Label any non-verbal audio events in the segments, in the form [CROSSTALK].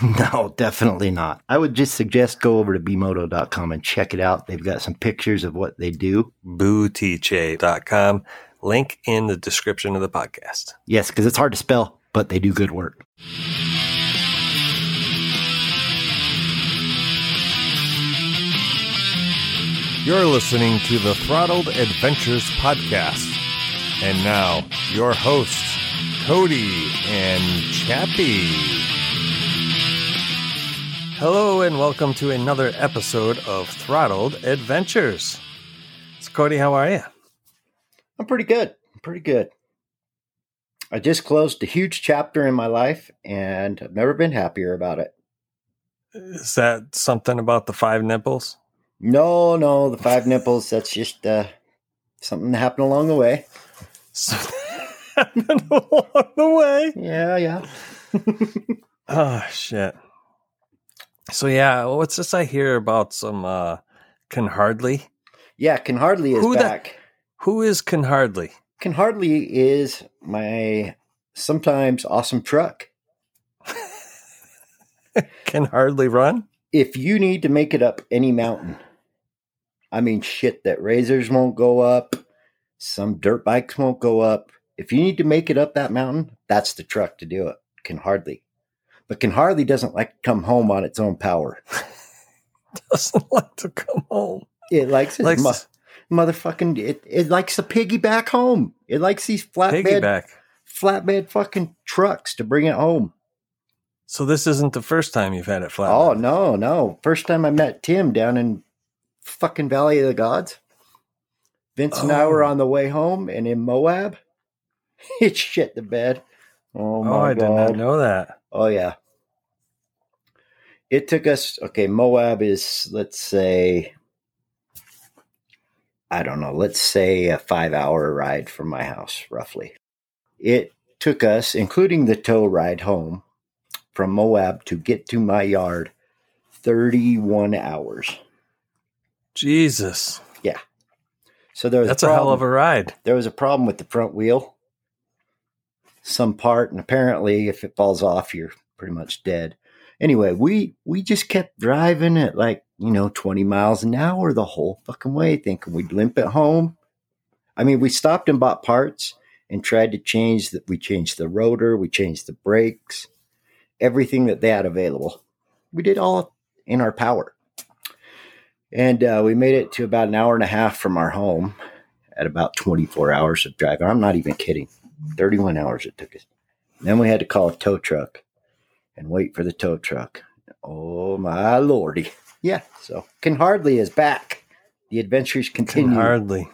[LAUGHS] No, definitely not. I would just suggest go over to bmoto.com and check it out. They've got some pictures of what they do. Bootiche.com. Link in the description of the podcast. Yes, because it's hard to spell, but they do good work. You're listening to the Throttled Adventures podcast. And now, your hosts, Cody and Chappie. Hello, and welcome to another episode of Throttled Adventures. So, Cody, how are you? I'm pretty good. I'm pretty good. I just closed a huge chapter in my life and I've never been happier about it. Is that something about the five nipples? No, no, the five nipples, that's just uh, something that happened along the way. [LAUGHS] Happened along the way. Yeah, yeah. Oh [LAUGHS] shit. So yeah, what's this I hear about some uh can hardly? Yeah, Can Hardly is Who the- back. Who is can hardly? Can Hardly is my sometimes awesome truck. [LAUGHS] Can hardly run? If you need to make it up any mountain, I mean, shit that razors won't go up, some dirt bikes won't go up. If you need to make it up that mountain, that's the truck to do it. Can Hardly. But Can Hardly doesn't like to come home on its own power. [LAUGHS] Doesn't like to come home. It likes its Likes mo- motherfucking, it, it likes to piggyback home. It likes these flatbed, piggyback. flatbed fucking trucks to bring it home. So this isn't the first time you've had it flat. Oh no, no! First time I met Tim down in fucking Valley of the Gods. Vince and I were Oh. on the way home, and in Moab, [LAUGHS] it shit the bed. Oh, oh my Oh, I god! did not know that. Oh yeah. It took us. Okay, Moab is let's say. I don't know. Let's say a five-hour ride from my house, roughly. It took us, including the tow ride home, from Moab to get to my yard, thirty-one hours. Jesus. Yeah. So there was That's a hell of a ride. there was a problem with the front wheel, some part, and apparently, if it falls off, you're pretty much dead. Anyway, we we just kept driving at like you know twenty miles an hour the whole fucking way, thinking we'd limp it home. I mean, we stopped and bought parts and tried to change that. We changed the rotor, we changed the brakes, everything that they had available. We did all in our power. And uh, we made it to about an hour and a half from our home at about 24 hours of driving. I'm not even kidding. 31 hours it took us. Then we had to call a tow truck and wait for the tow truck. Oh my lordy. Yeah, so Can Hardly is back. The adventures Can continue. hardly.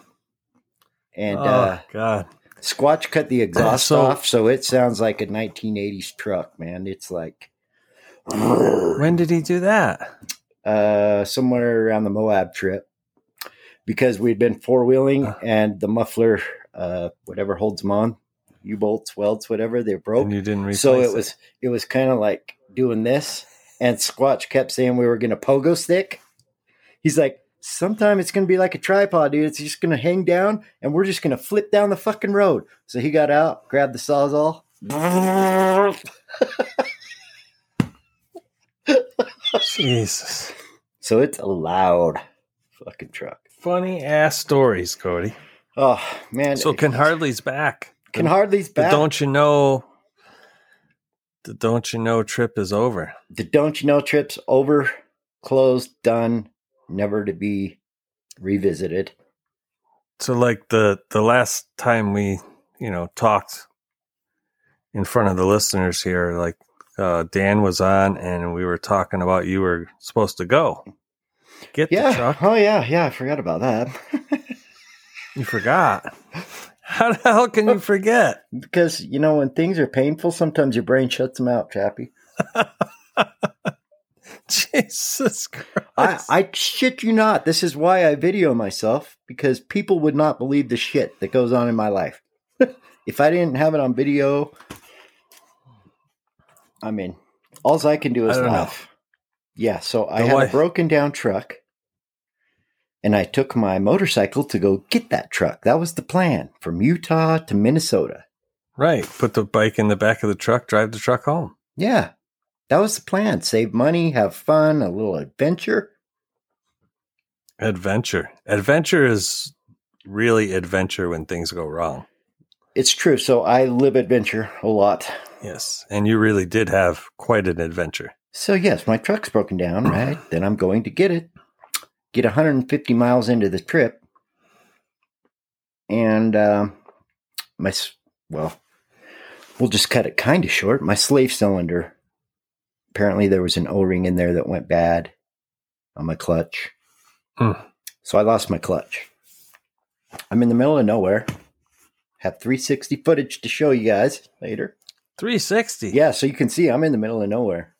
and oh uh, God. Squatch cut the exhaust So- off, so it sounds like a 1980s truck, man. It's like When did he do that? uh, somewhere around the Moab trip because we'd been four wheeling Uh. and the muffler, uh, whatever holds them on, U bolts, welds, whatever, they broke. And you didn't replace So it was it was kind of like doing this, and Squatch kept saying we were going to pogo stick. He's like, sometime it's going to be like a tripod, dude. It's just going to hang down, and we're just going to flip down the fucking road. So he got out, grabbed the sawzall. Jesus. So it's a loud fucking truck. Funny ass stories, Cody. Oh man! So can Hardly's back. Can hardly The back. don't you know? The don't you know trip is over. the don't you know trips over, closed, done, never to be revisited. So, like the the last time we, you know, talked in front of the listeners here, like uh, Dan was on, and we were talking about you were supposed to go get the Yeah. truck. Oh yeah, yeah. I forgot about that. [LAUGHS] You forgot. How the hell can you [LAUGHS] forget? because you know when things are painful, sometimes your brain shuts them out, Chappie. [LAUGHS] Jesus I, Christ! I shit you not. This is why I video myself because people would not believe the shit that goes on in my life. [LAUGHS] if I didn't have it on video, I mean, all I can do is I don't know. laugh. Yeah, so I The had why- a broken down truck and I took my motorcycle to go get that truck. That was the plan from Utah to Minnesota. right. Put the bike in the back of the truck. Drive the truck home. Yeah, that was the plan. Save money, have fun, a little adventure. Adventure. Adventure is really adventure when things go wrong. It's true. So I live adventure a lot. Yes, and you really did have quite an adventure. So yes, my truck's broken down, right? then I'm going to get it. Get 150 miles into the trip, and um, my well, we'll just cut it kind of short. My slave cylinder. Apparently, there was an O-ring in there that went bad on my clutch, Hmm. so I lost my clutch. I'm in the middle of nowhere. Have 360 footage to show you guys later. 360. Yeah, so you can see I'm in the middle of nowhere.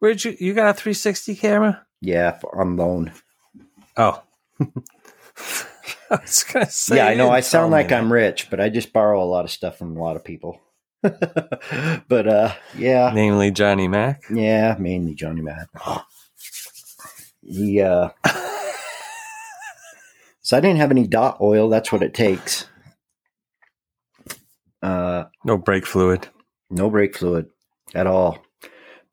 Where'd you you got a 360 camera? Yeah, for- on loan. Oh. [LAUGHS] I was gonna say. yeah, I know. I sound like that. I'm rich, but I just borrow a lot of stuff from a lot of people. [LAUGHS] but uh, yeah, namely Johnny Mac. yeah, mainly Johnny Matt. He, uh, [LAUGHS] so I didn't have any dot oil. That's what it takes. Uh, No brake fluid. no brake fluid at all.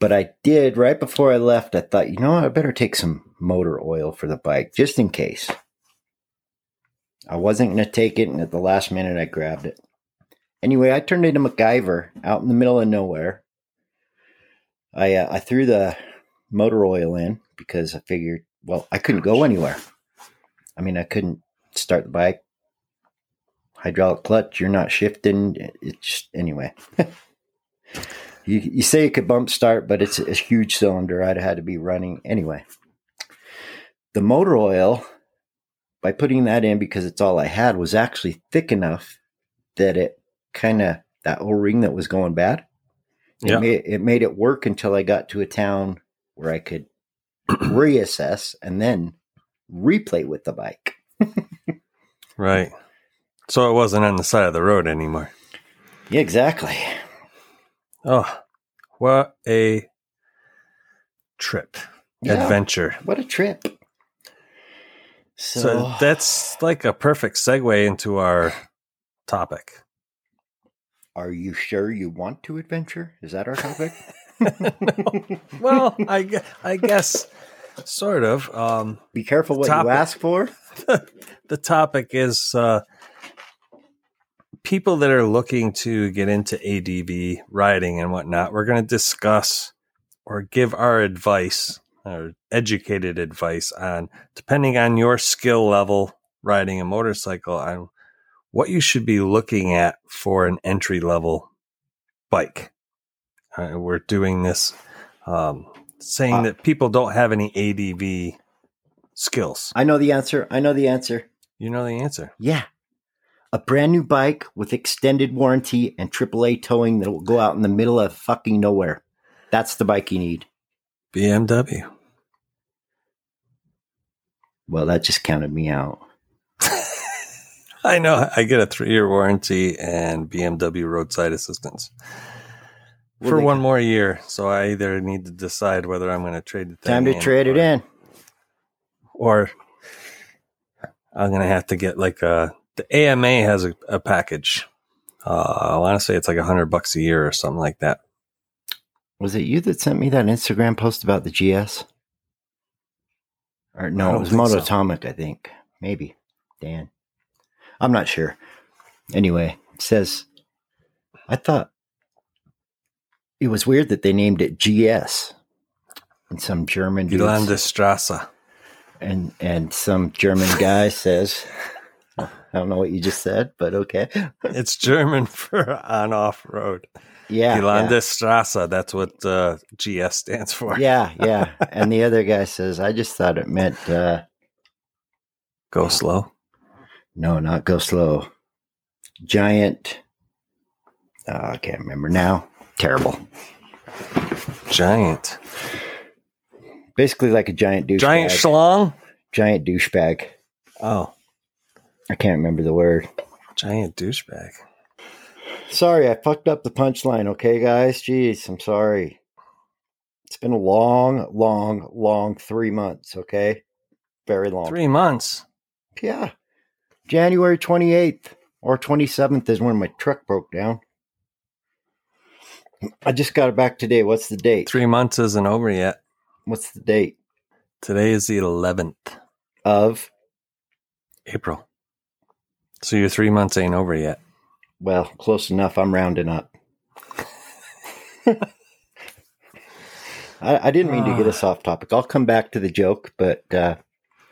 But I did right before I left. I thought, you know, what? I better take some motor oil for the bike just in case. I wasn't going to take it, and at the last minute, I grabbed it. Anyway, I turned into MacGyver out in the middle of nowhere. I uh, I threw the motor oil in because I figured, well, I couldn't go anywhere. I mean, I couldn't start the bike. Hydraulic clutch, you're not shifting. It just anyway. [LAUGHS] you you say it could bump start, but it's a huge cylinder. I'd have had to be running anyway. The motor oil, by putting that in because it's all I had, was actually thick enough that it kind of that O ring that was going bad. It Yeah. made it made it work until I got to a town where I could [CLEARS THROAT] reassess and then replay with the bike. Right. So it wasn't on the side of the road anymore. Yeah, exactly. Oh, what a trip. Yeah. Adventure. What a trip. So, So that's like a perfect segue into our topic. are you sure you want to adventure? Is that our topic? [LAUGHS] Well, I, I guess sort of. Um, Be careful what Topic. you ask for. [LAUGHS] the topic is uh, people that are looking to get into ADV riding and whatnot. We're going to discuss or give our advice or educated advice on, depending on your skill level riding a motorcycle, on what you should be looking at for an entry level bike. Uh, we're doing this um, saying Uh, that people don't have any ADV skills. I know the answer. I know the answer. You know the answer. Yeah. A brand new bike with extended warranty and AAA towing that will go out in the middle of fucking nowhere. That's the bike you need. BMW. Well, that just counted me out. [LAUGHS] I know. I get a three year warranty and BMW roadside assistance for one more year. So I either need to decide whether I'm going to trade the thing Time to trade it in. or I'm going to have to get like a. The AMA has a, a package. Uh, I want to say it's like a hundred bucks a year or something like that. Was it you that sent me that Instagram post about the GS? Or no, it was think so. Mototomic, I think. Maybe. Dan. I'm not sure. Anyway, it says I thought it was weird that they named it GS. And some German dudes- Geländestrasse. and and some German guy says, I don't know what you just said, but okay. [LAUGHS] It's German for on off road. Yeah. Die yeah. Geländestrasse. That's what uh, GS stands for. Yeah, [LAUGHS] yeah. And the other guy says, I just thought it meant uh Go slow. no, not go slow. Giant uh, I can't remember now. Terrible. Giant. Basically like a giant douchebag. Giant schlong. giant douchebag. Oh, I can't remember the word. giant douchebag. Sorry, I fucked up the punchline, okay, guys? Jeez, I'm sorry. It's been a long, long, long three months, okay? Very long. Three months. Yeah. January 28th or 27th is when my truck broke down. I just got it back today. What's the date? Three months isn't over yet. What's the date Today is the 11th of? April. So your three months ain't over yet. Well, close enough. I'm rounding up. I, I didn't mean to get us off topic. I'll come back to the joke, but uh,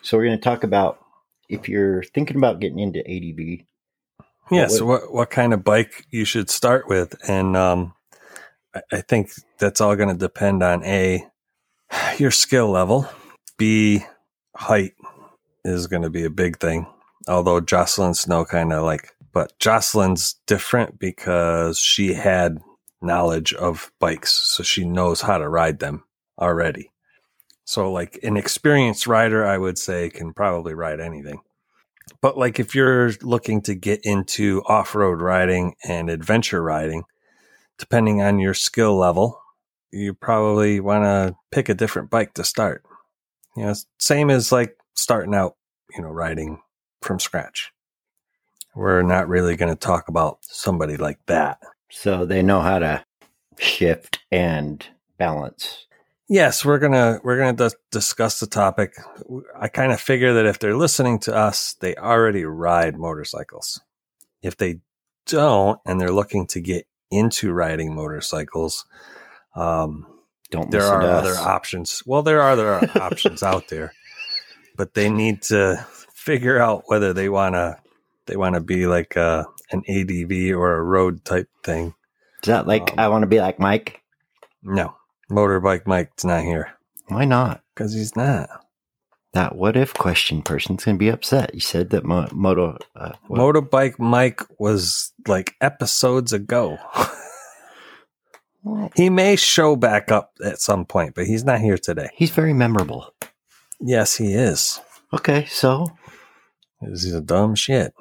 so we're going to talk about if you're thinking about getting into ADV. Yes. What- What what kind of bike you should start with, and um, I, I think that's all going to depend on a your skill level, b height is going to be a big thing. Although Jocelyn Snow kind of like, but Jocelyn's different because she had knowledge of bikes, so she knows how to ride them already. So, like an experienced rider, I would say can probably ride anything. But like if you're looking to get into off-road riding and adventure riding, depending on your skill level, you probably want to pick a different bike to start. You know, same as like starting out, you know, riding from scratch. We're not really going to talk about somebody like that. So they know how to shift and balance. Yes, we're gonna we're gonna dis- discuss the topic. I kind of figure that if they're listening to us, they already ride motorcycles. If they don't, and they're looking to get into riding motorcycles, um, Don't there are to other options. Well, there are other [LAUGHS] options out there, but they need to figure out whether they want to they want to be like a, an ADV or a road type thing. Is that like um, I want to be like Mike? No, motorbike Mike's not here Why not? because he's not. That what if question person's going to be upset. You said that mo- moto. Uh, what- Motorbike Mike was like episodes ago. He may show back up at some point, but he's not here today. he's very memorable. Yes, he is. Okay, so 'Cause is a dumb shit.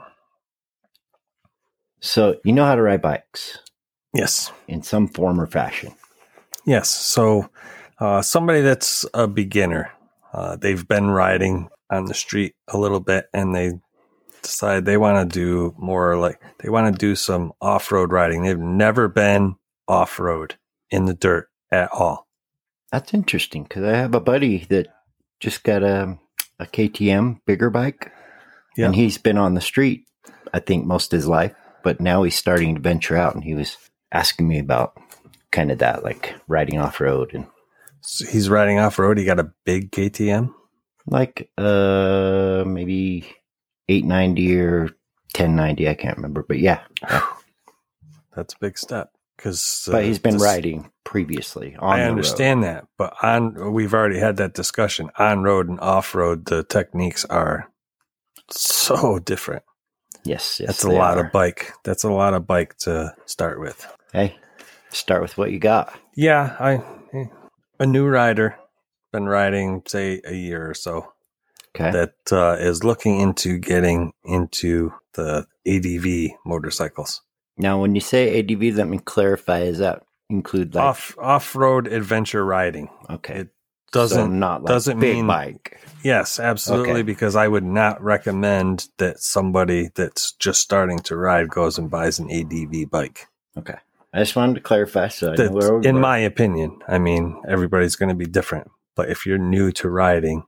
so you know how to ride bikes Yes. in some form or fashion. Yes. So, uh, somebody that's a beginner, uh, they've been riding on the street a little bit and they decide they want to do more like they want to do some off road riding. They've never been off road in the dirt at all. That's interesting because I have a buddy that just got a a KTM bigger bike, Yeah. and he's been on the street, I think, most of his life. But now he's starting to venture out, and he was asking me about kind of that, like riding off road and So he's riding off road. He got a big KTM. like uh maybe eight ninety or ten ninety. I can't remember, but yeah. [SIGHS] That's a big step because. But he's been riding previously. On I the road. understand that, but on we've already had that discussion. On road and off road, the techniques are so different. Yes, yes, That's a lot are. of bike. That's a lot of bike to start with. Hey, start with what you got. Yeah, I a new rider been riding say a year or so Okay. that uh, is looking into getting into the ADV motorcycles. now, when you say ADV, let me clarify. Is that include like off off road adventure riding. Okay, It doesn't so not like doesn't big mean- bike. Yes, absolutely. Okay. Because I would not recommend that somebody that's just starting to ride goes and buys an ADV bike. Okay, I just wanted to clarify. So where in my opinion, I mean, everybody's going to be different. But if you're new to riding,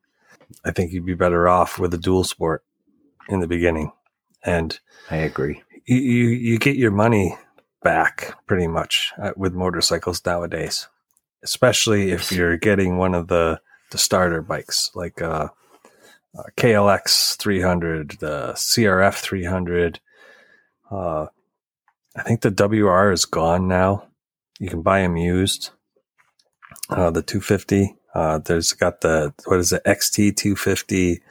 I think you'd be better off with a dual sport in the beginning. And I agree. you, you, you get your money back pretty much uh, with motorcycles nowadays, especially if you're getting one of the the starter bikes like uh, uh KLX 300, the CRF 300. Uh, I think the WR is gone now. You can buy them used. Uh, the 250. Uh, there's got the what is it XT 250.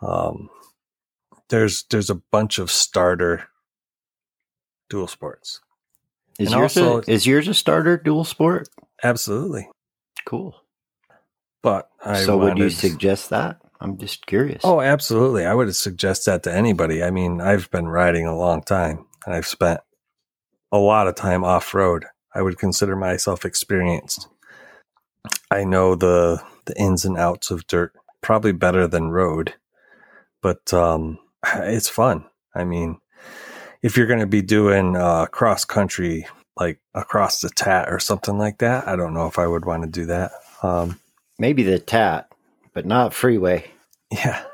Um, there's there's a bunch of starter dual sports. Is And yours also- a, is yours a starter dual sport? Absolutely, Cool. but I so would you suggest that? I'm just curious. Oh, absolutely. I would suggest that to anybody. I mean, I've been riding a long time and I've spent a lot of time off road. I would consider myself experienced. I know the the ins and outs of dirt probably better than road, but um, [SIGHS] it's fun. I mean, if you're going to be doing uh, cross country, like across the tat or something like that, I don't know if I would want to do that. Um, Maybe the tat, but not freeway. yeah.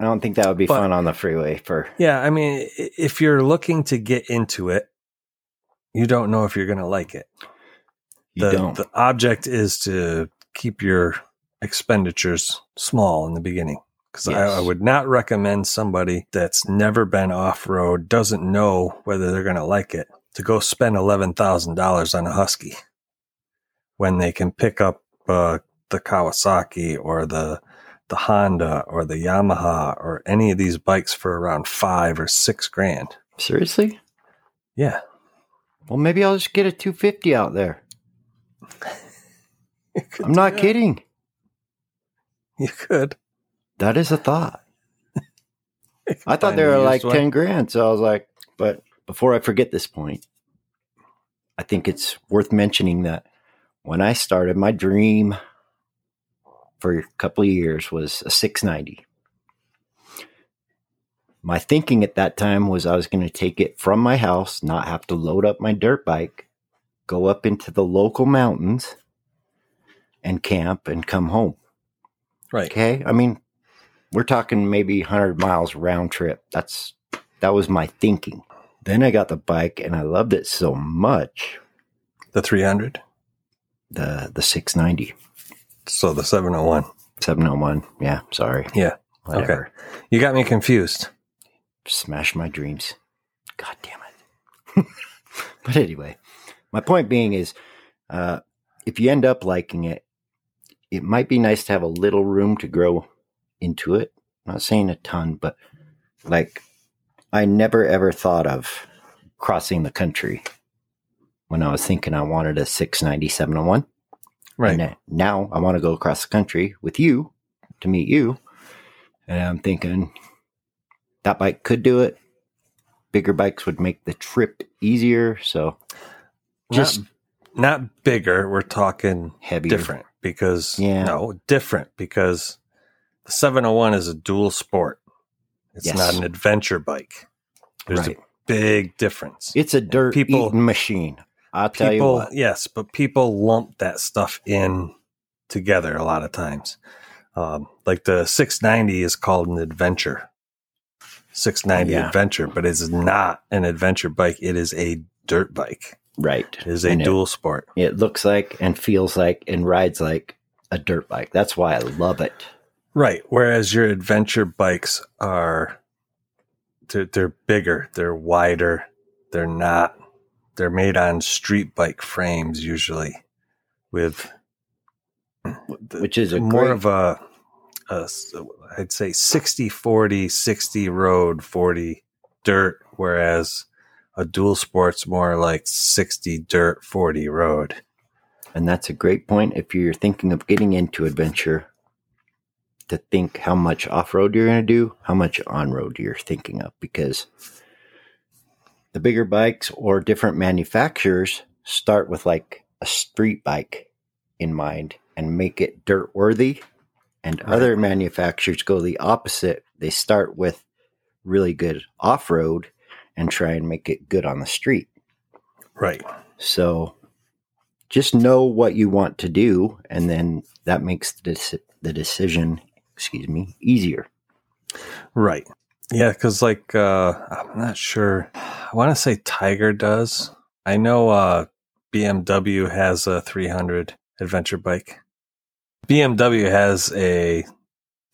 I don't think that would be But- fun on the freeway for Yeah, I mean, if you're looking to get into it, you don't know if you're going to like it. you The, don't. the object is to keep your expenditures small in the beginning. Because I, I would not recommend somebody that's never been off road, doesn't know whether they're going to like it, to go spend $11,000 on a Husky when they can pick up uh, the Kawasaki or the the Honda or the Yamaha or any of these bikes for around five or six grand. Seriously? Yeah. Well, maybe I'll just get a 250 out there. [LAUGHS] I'm not kidding. You could. That is a thought. [LAUGHS] I thought they were like one. 10 grand. So I was like, but before I forget this point, I think it's worth mentioning that when I started, my dream for a couple of years was a 690. My thinking at that time was I was going to take it from my house, not have to load up my dirt bike, go up into the local mountains and camp and come home. Right. Okay. I mean, we're talking maybe 100 miles round trip. That's that was my thinking. Then I got the bike and I loved it so much. The 300. The the 690, So the 701. 701. Yeah, sorry. Yeah. Whatever. You got me confused. Smash my dreams. God damn it. [LAUGHS] but anyway, my point being is uh, if you end up liking it, it might be nice to have a little room to grow into it. I'm not saying a ton, but like I never ever thought of crossing the country when I was thinking I wanted a 690 701. Right. And now I want to go across the country with you to meet you. And I'm thinking that bike could do it. Bigger bikes would make the trip easier. So just not, not bigger. We're talking heavier. different because, Yeah. no, different because the 701 is a dual sport. It's Yes. not an adventure bike. There's Right. a big difference. It's a dirt people- eating machine. I'll tell you what. yes, but people lump that stuff in together a lot of times. Um, like the 690 is called an adventure, 690 Yeah. adventure, but it's not an adventure bike. It is a dirt bike. Right. It is a And it- dual sport. It looks like and feels like and rides like a dirt bike. That's why I love it. Right. Whereas your adventure bikes are, they're, they're bigger, they're wider, they're not, they're made on street bike frames usually with Which is a more great, of a, I'd say 60 40, 60 road, 40 dirt, whereas a dual sport's more like 60 dirt, 40 road. and that's a great point if you're thinking of getting into adventure to think how much off-road you're going to do, how much on-road you're thinking of because the bigger bikes or different manufacturers start with like a street bike in mind and make it dirt worthy and Right. other manufacturers go the opposite they start with really good off-road and try and make it good on the street Right. so just know what you want to do, and then that makes the, the decision, excuse me, easier. Right. Yeah, because like uh I'm not sure. I want to say Tiger does I know uh, BMW has a 300 adventure bike. BMW has a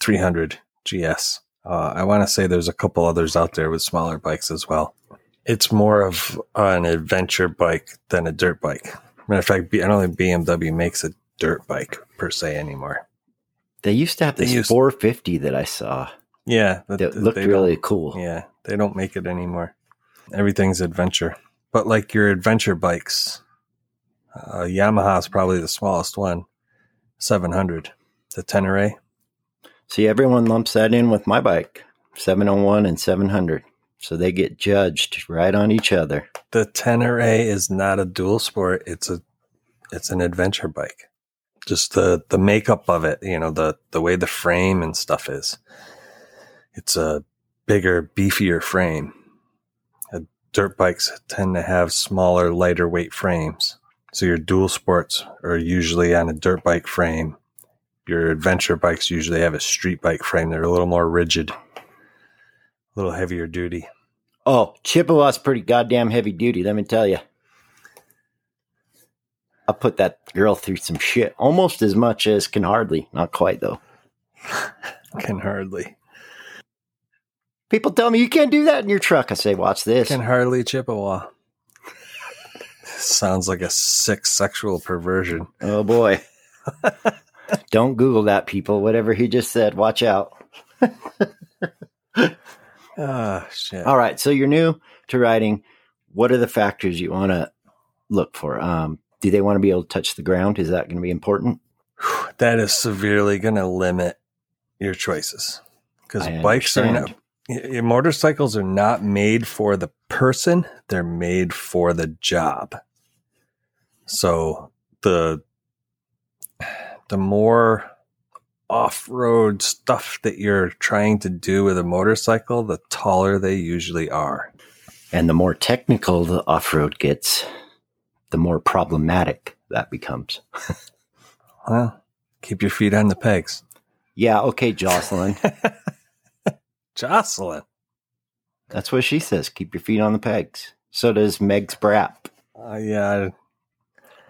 300 GS. Uh, I want to say there's a couple others out there with smaller bikes as well. It's more of an adventure bike than a dirt bike. Matter of fact, I don't think BMW makes a dirt bike per se anymore. They used to have this used- 450 that I saw Yeah, but that looked really cool. Yeah, they don't make it anymore. Everything's adventure. But like your adventure bikes, uh, Yamaha's probably the smallest one, 700. The Tenere. See, everyone lumps that in with my bike, 701 and 700. So they get judged right on each other. The Tenere is not a dual sport. It's a, it's an adventure bike. Just the, the makeup of it, you know, the, the way the frame and stuff is. It's a bigger, beefier frame. Uh, dirt bikes tend to have smaller, lighter weight frames. So your dual sports are usually on a dirt bike frame. Your adventure bikes usually have a street bike frame. They're a little more rigid, a little heavier duty. Oh, Chippewa's pretty goddamn heavy duty, let me tell you. I put that girl through some shit almost as much as can hardly. Not quite, though. [LAUGHS] Can hardly. People tell me you can't do that in your truck. I say, watch this. Can hardly Chippewa. Sounds like a sick sexual perversion. Oh, boy. [LAUGHS] Don't Google that, people. Whatever he just said, watch out. [LAUGHS] Ah, shit. All right. So you're new to riding. What are the factors you want to look for? Um, do they want to be able to touch the ground? Is that going to be important? [SIGHS] That is severely going to limit your choices because bikes are not, understand. y- y- motorcycles are not made for the person; they're made for the job. So the the more off-road stuff that you're trying to do with a motorcycle, the taller they usually are. And the more technical the off road gets, the more problematic that becomes. [LAUGHS] Well, keep your feet on the pegs. Yeah. Okay, Jocelyn. [LAUGHS] Jocelyn. That's what she says. Keep your feet on the pegs. So does Meg's Brap. Uh, yeah,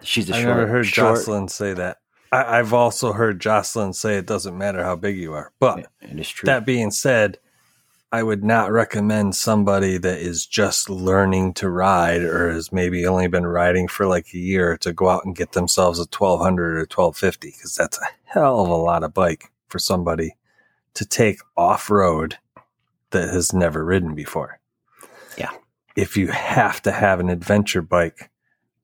She's a I, I've short. never heard short, Jocelyn say that. I, I've also heard Jocelyn say it doesn't matter how big you are. But It is true. that being said, I would not recommend somebody that is just learning to ride or has maybe only been riding for like a year to go out and get themselves a 1200 or 1250 because that's a hell of a lot of bike for somebody to take off road that has never ridden before. Yeah. If you have to have an adventure bike,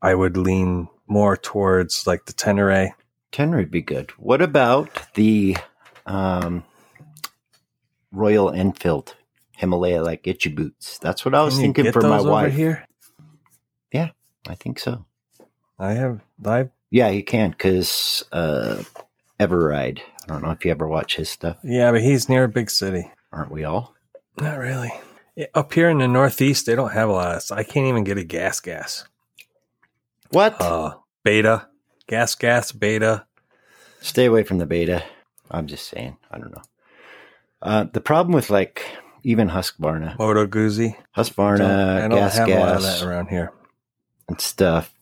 I would lean more towards like the Tenere. Tenor would be good. What about the um, Royal Enfield Himalaya like itchy boots? That's what I was Can thinking get for my over wife. here. Yeah, I think so. I have I Yeah, you can because uh, Everride. I don't know if you ever watch his stuff. yeah, but he's near a big city. Aren't we all? Not really. Up here in the Northeast, they don't have a lot of. s- I can't even get a gas gas. What? Uh, beta, gas gas, beta. Stay away from the beta. I'm just saying. I don't know. Uh, the problem with like even Husqvarna, Moto Guzzi. Husqvarna, I don't gas have a lot of gas, that around here. and stuff,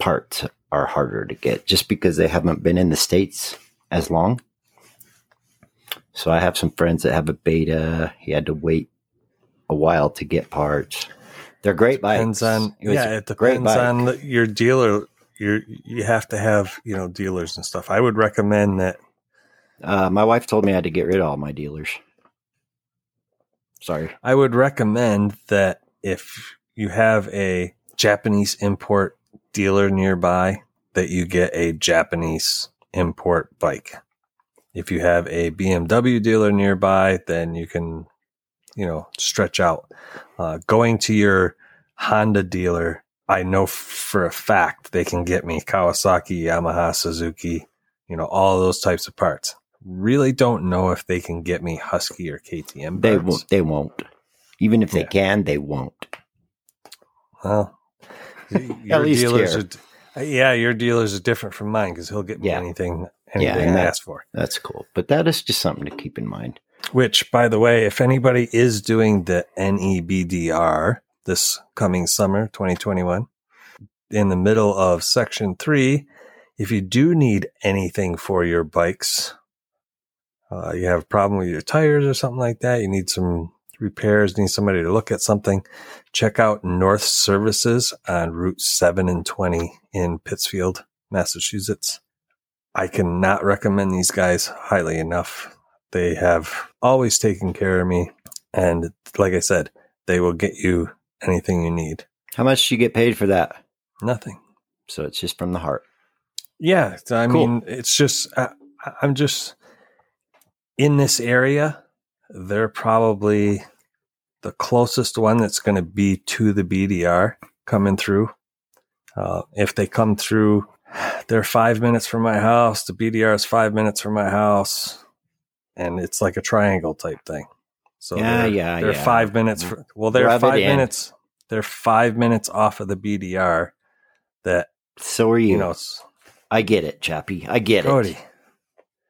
parts are harder to get just because they haven't been in the states as long. So I have some friends that have a beta. He had to wait a while to get parts. They're great bikes. Depends on It yeah, it depends on your dealer. You you have to have you know dealers and stuff. I would recommend that. Uh, my wife told me I had to get rid of all my dealers. Sorry. I would recommend that if you have a Japanese import dealer nearby, that you get a Japanese import bike. If you have a BMW dealer nearby, then you can, you know, stretch out. Uh, going to your Honda dealer, I know f- for a fact they can get me Kawasaki, Yamaha, Suzuki, you know, all those types of parts. Really don't know if they can get me Husky or KTM. They won't. They won't. Even if they Yeah. can, they won't. Well, [LAUGHS] your least here. are, uh, yeah, your dealers are different from mine because he'll get me Yeah. anything, Yeah, anything and I that- ask for. That's cool. But that is just something to keep in mind. Which, by the way, if anybody is doing the NEBDR this coming summer, 2021, in the middle of section three. If you do need anything for your bikes, uh, you have a problem with your tires or something like that, you need some repairs, need somebody to look at something, check out North Services on Route 7 and 20 in Pittsfield, Massachusetts. I cannot recommend these guys highly enough. They have always taken care of me. And like I said, they will get you anything you need. How much do you get paid for that? Nothing. So it's just from the heart. Yeah. I Cool. mean, it's just, I, I'm just in this area. They're probably the closest one that's going to be to the BDR coming through. Uh, if they come through, they're five minutes from my house. The BDR is five minutes from my house, and it's like a triangle type thing. So Yeah, they're, yeah, they're yeah. five minutes. For, well, they're Rub five in. minutes. They're five minutes off of the BDR. That So are you. you know, I get it, Chappie. I get Cody. it.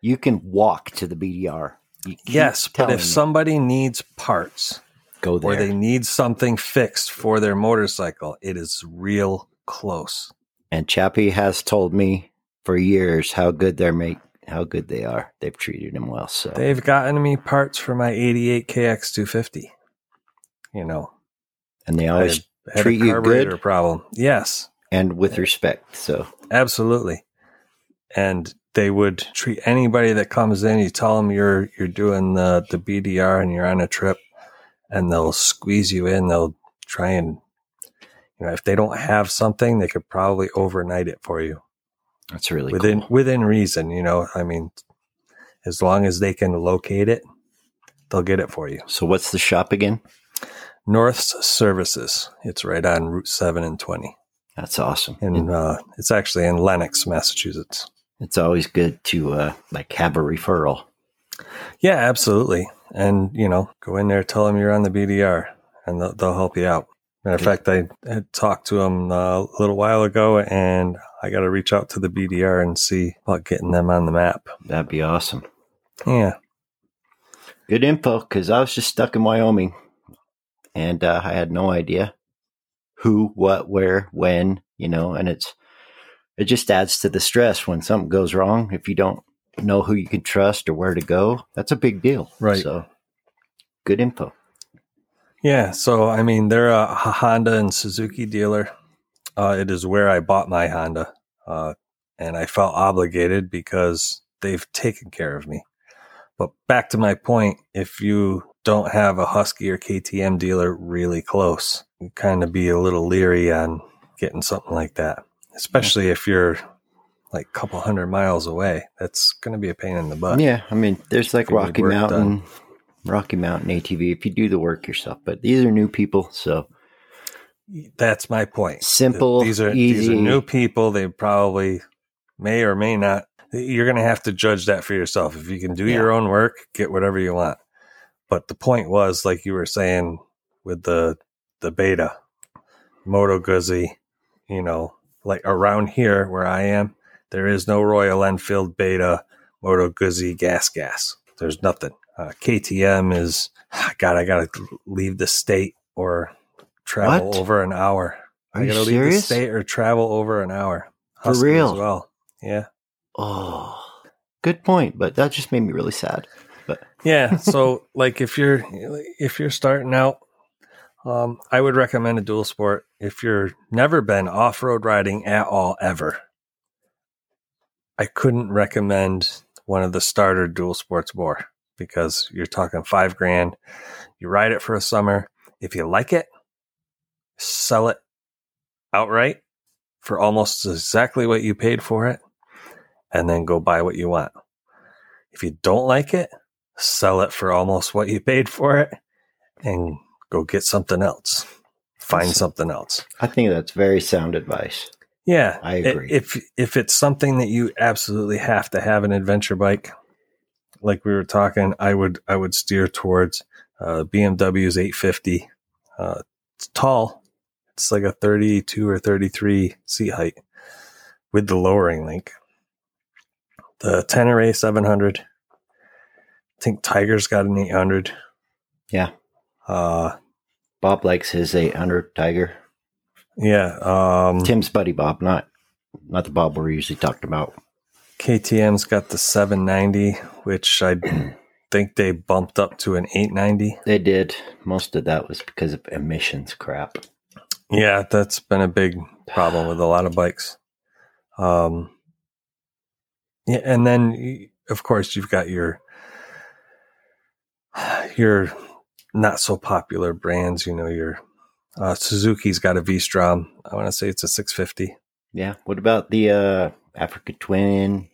You can walk to the BDR. Yes, but if me. somebody needs parts go there, or they need something fixed for their motorcycle, it is real close. and Chappie has told me for years how good they're make how good they are. They've treated him well. So They've gotten me parts for my 88 KX 250. You know, and they always had, had treat a you good? problem. Yes, and with respect. So absolutely. And they would treat anybody that comes in. You tell them you're you're doing the the BDR and you're on a trip, and they'll squeeze you in. They'll try and you know if they don't have something, they could probably overnight it for you. that's really within cool. within reason. You know, I mean, as long as they can locate it, they'll get it for you. So what's the shop again? North's Services. It's right on Route Seven and Twenty, That's awesome. and uh, it's actually in Lenox, Massachusetts. It's always good to uh, like have a referral. Yeah, absolutely. And you know, go in there, tell them you're on the BDR, and they'll, they'll help you out. Matter of fact, I had talked to them uh, a little while ago, and I got to reach out to the BDR and see about getting them on the map. That'd be awesome. Yeah, Good info because I was just stuck in Wyoming and uh, I had no idea who, what, where, when, you know, and it's it just adds to the stress when something goes wrong. If you don't know who you can trust or where to go, that's a big deal. Right. So good info. Yeah, so I mean, they're a Honda and Suzuki dealer. Uh, it is where I bought my Honda, uh, and I felt obligated because they've taken care of me. But back to my point, if you don't have a Husky or KTM dealer really close, you kind of be a little leery on getting something like that, especially if you're like a couple hundred miles away. That's going to be a pain in the butt. yeah, I mean, there's like If you need Rocky Mountain, Rocky Mountain ATV if you do the work yourself. But these are new people, so That's my point. simple, these are easy. these are new people. They probably may or may not. You're going to have to judge that for yourself. If you can do Yeah. your own work, get whatever you want. But the point was, like you were saying with the the beta, Moto Guzzi, you know, like around here where I am, there is no Royal Enfield beta Moto Guzzi gas gas. There's nothing. Uh, KTM is God. I got to leave the state or travel What? over an hour. Are I you gotta leave the serious? state or travel over an hour. For real? As well. Yeah. Oh, good point. But that just made me really sad. But Yeah. So like if you're if you're starting out, um, I would recommend a dual sport. If you're never been off road riding at all ever, I couldn't recommend one of the starter dual sports more because you're talking five grand. You ride it for a summer. If you like it, sell it outright for almost exactly what you paid for it, and then go buy what you want. If you don't like it, sell it for almost what you paid for it and go get something else. Find That's- something else. I think that's very sound advice. Yeah, I agree. If if it's something that you absolutely have to have an adventure bike, like we were talking, I would I would steer towards uh, BMW's 850. Uh, it's tall. It's like a 32 or 33 seat height with the lowering link. The Tenere 700. I think Tiger's got an 800. Yeah. Uh, Bob likes his 800 Tiger. Yeah. Um, Tim's buddy Bob, not not the Bob we're usually talking about. KTM's got the 790, which I [CLEARS THROAT] think they bumped up to an 890. They did. Most of that was because of emissions crap. Yeah, that's been a big problem with a lot of bikes. Um, yeah, and then of course you've got your your not so popular brands. You know, your uh, Suzuki's got a V-Strom. I want to say it's a 650. Yeah. What about the uh, Africa Twin?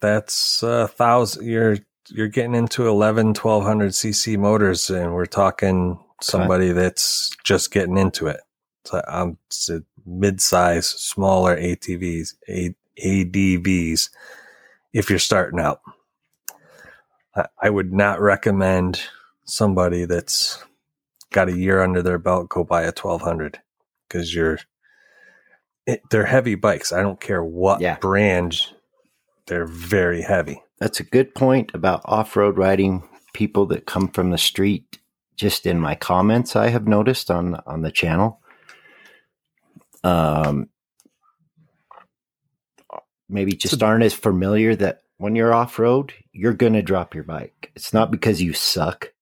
That's a thousand. You're you're getting into 11, 1200 cc motors, and we're talking somebody that's just getting into it. So I'm a mid-size, smaller ATVs, A- ADVs. If you're starting out, I would not recommend somebody that's got a year under their belt go buy a 1200 because you're it, they're heavy bikes. I don't care what Yeah. brand, they're very heavy. That's a good point about off road riding. People that come from the street, just in my comments, I have noticed on on the channel. Um, maybe just aren't as familiar that when you're off road, you're gonna drop your bike. It's not because you suck.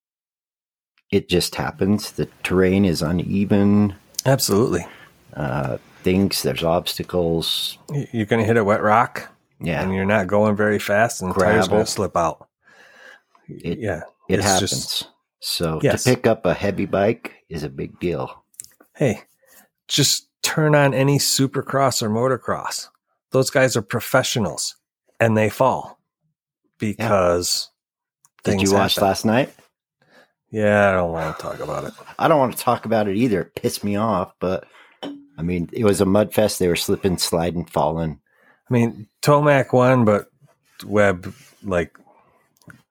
It just happens. The terrain is uneven. Absolutely. Uh, things there's obstacles. You're going to hit a wet rock Yeah, and you're not going very fast and the tire's going to slip out. It- yeah. it happens. just- so Yes. to pick up a heavy bike is a big deal. hey, just turn on any supercross or motocross. Those guys are professionals and they fall because Did things you watch last night? Yeah, I don't want to talk about it. I don't want to talk about it either. It pissed me off, but I mean, it was a mud fest. They were slipping, sliding, falling. I mean, Tomac won, but Webb, like,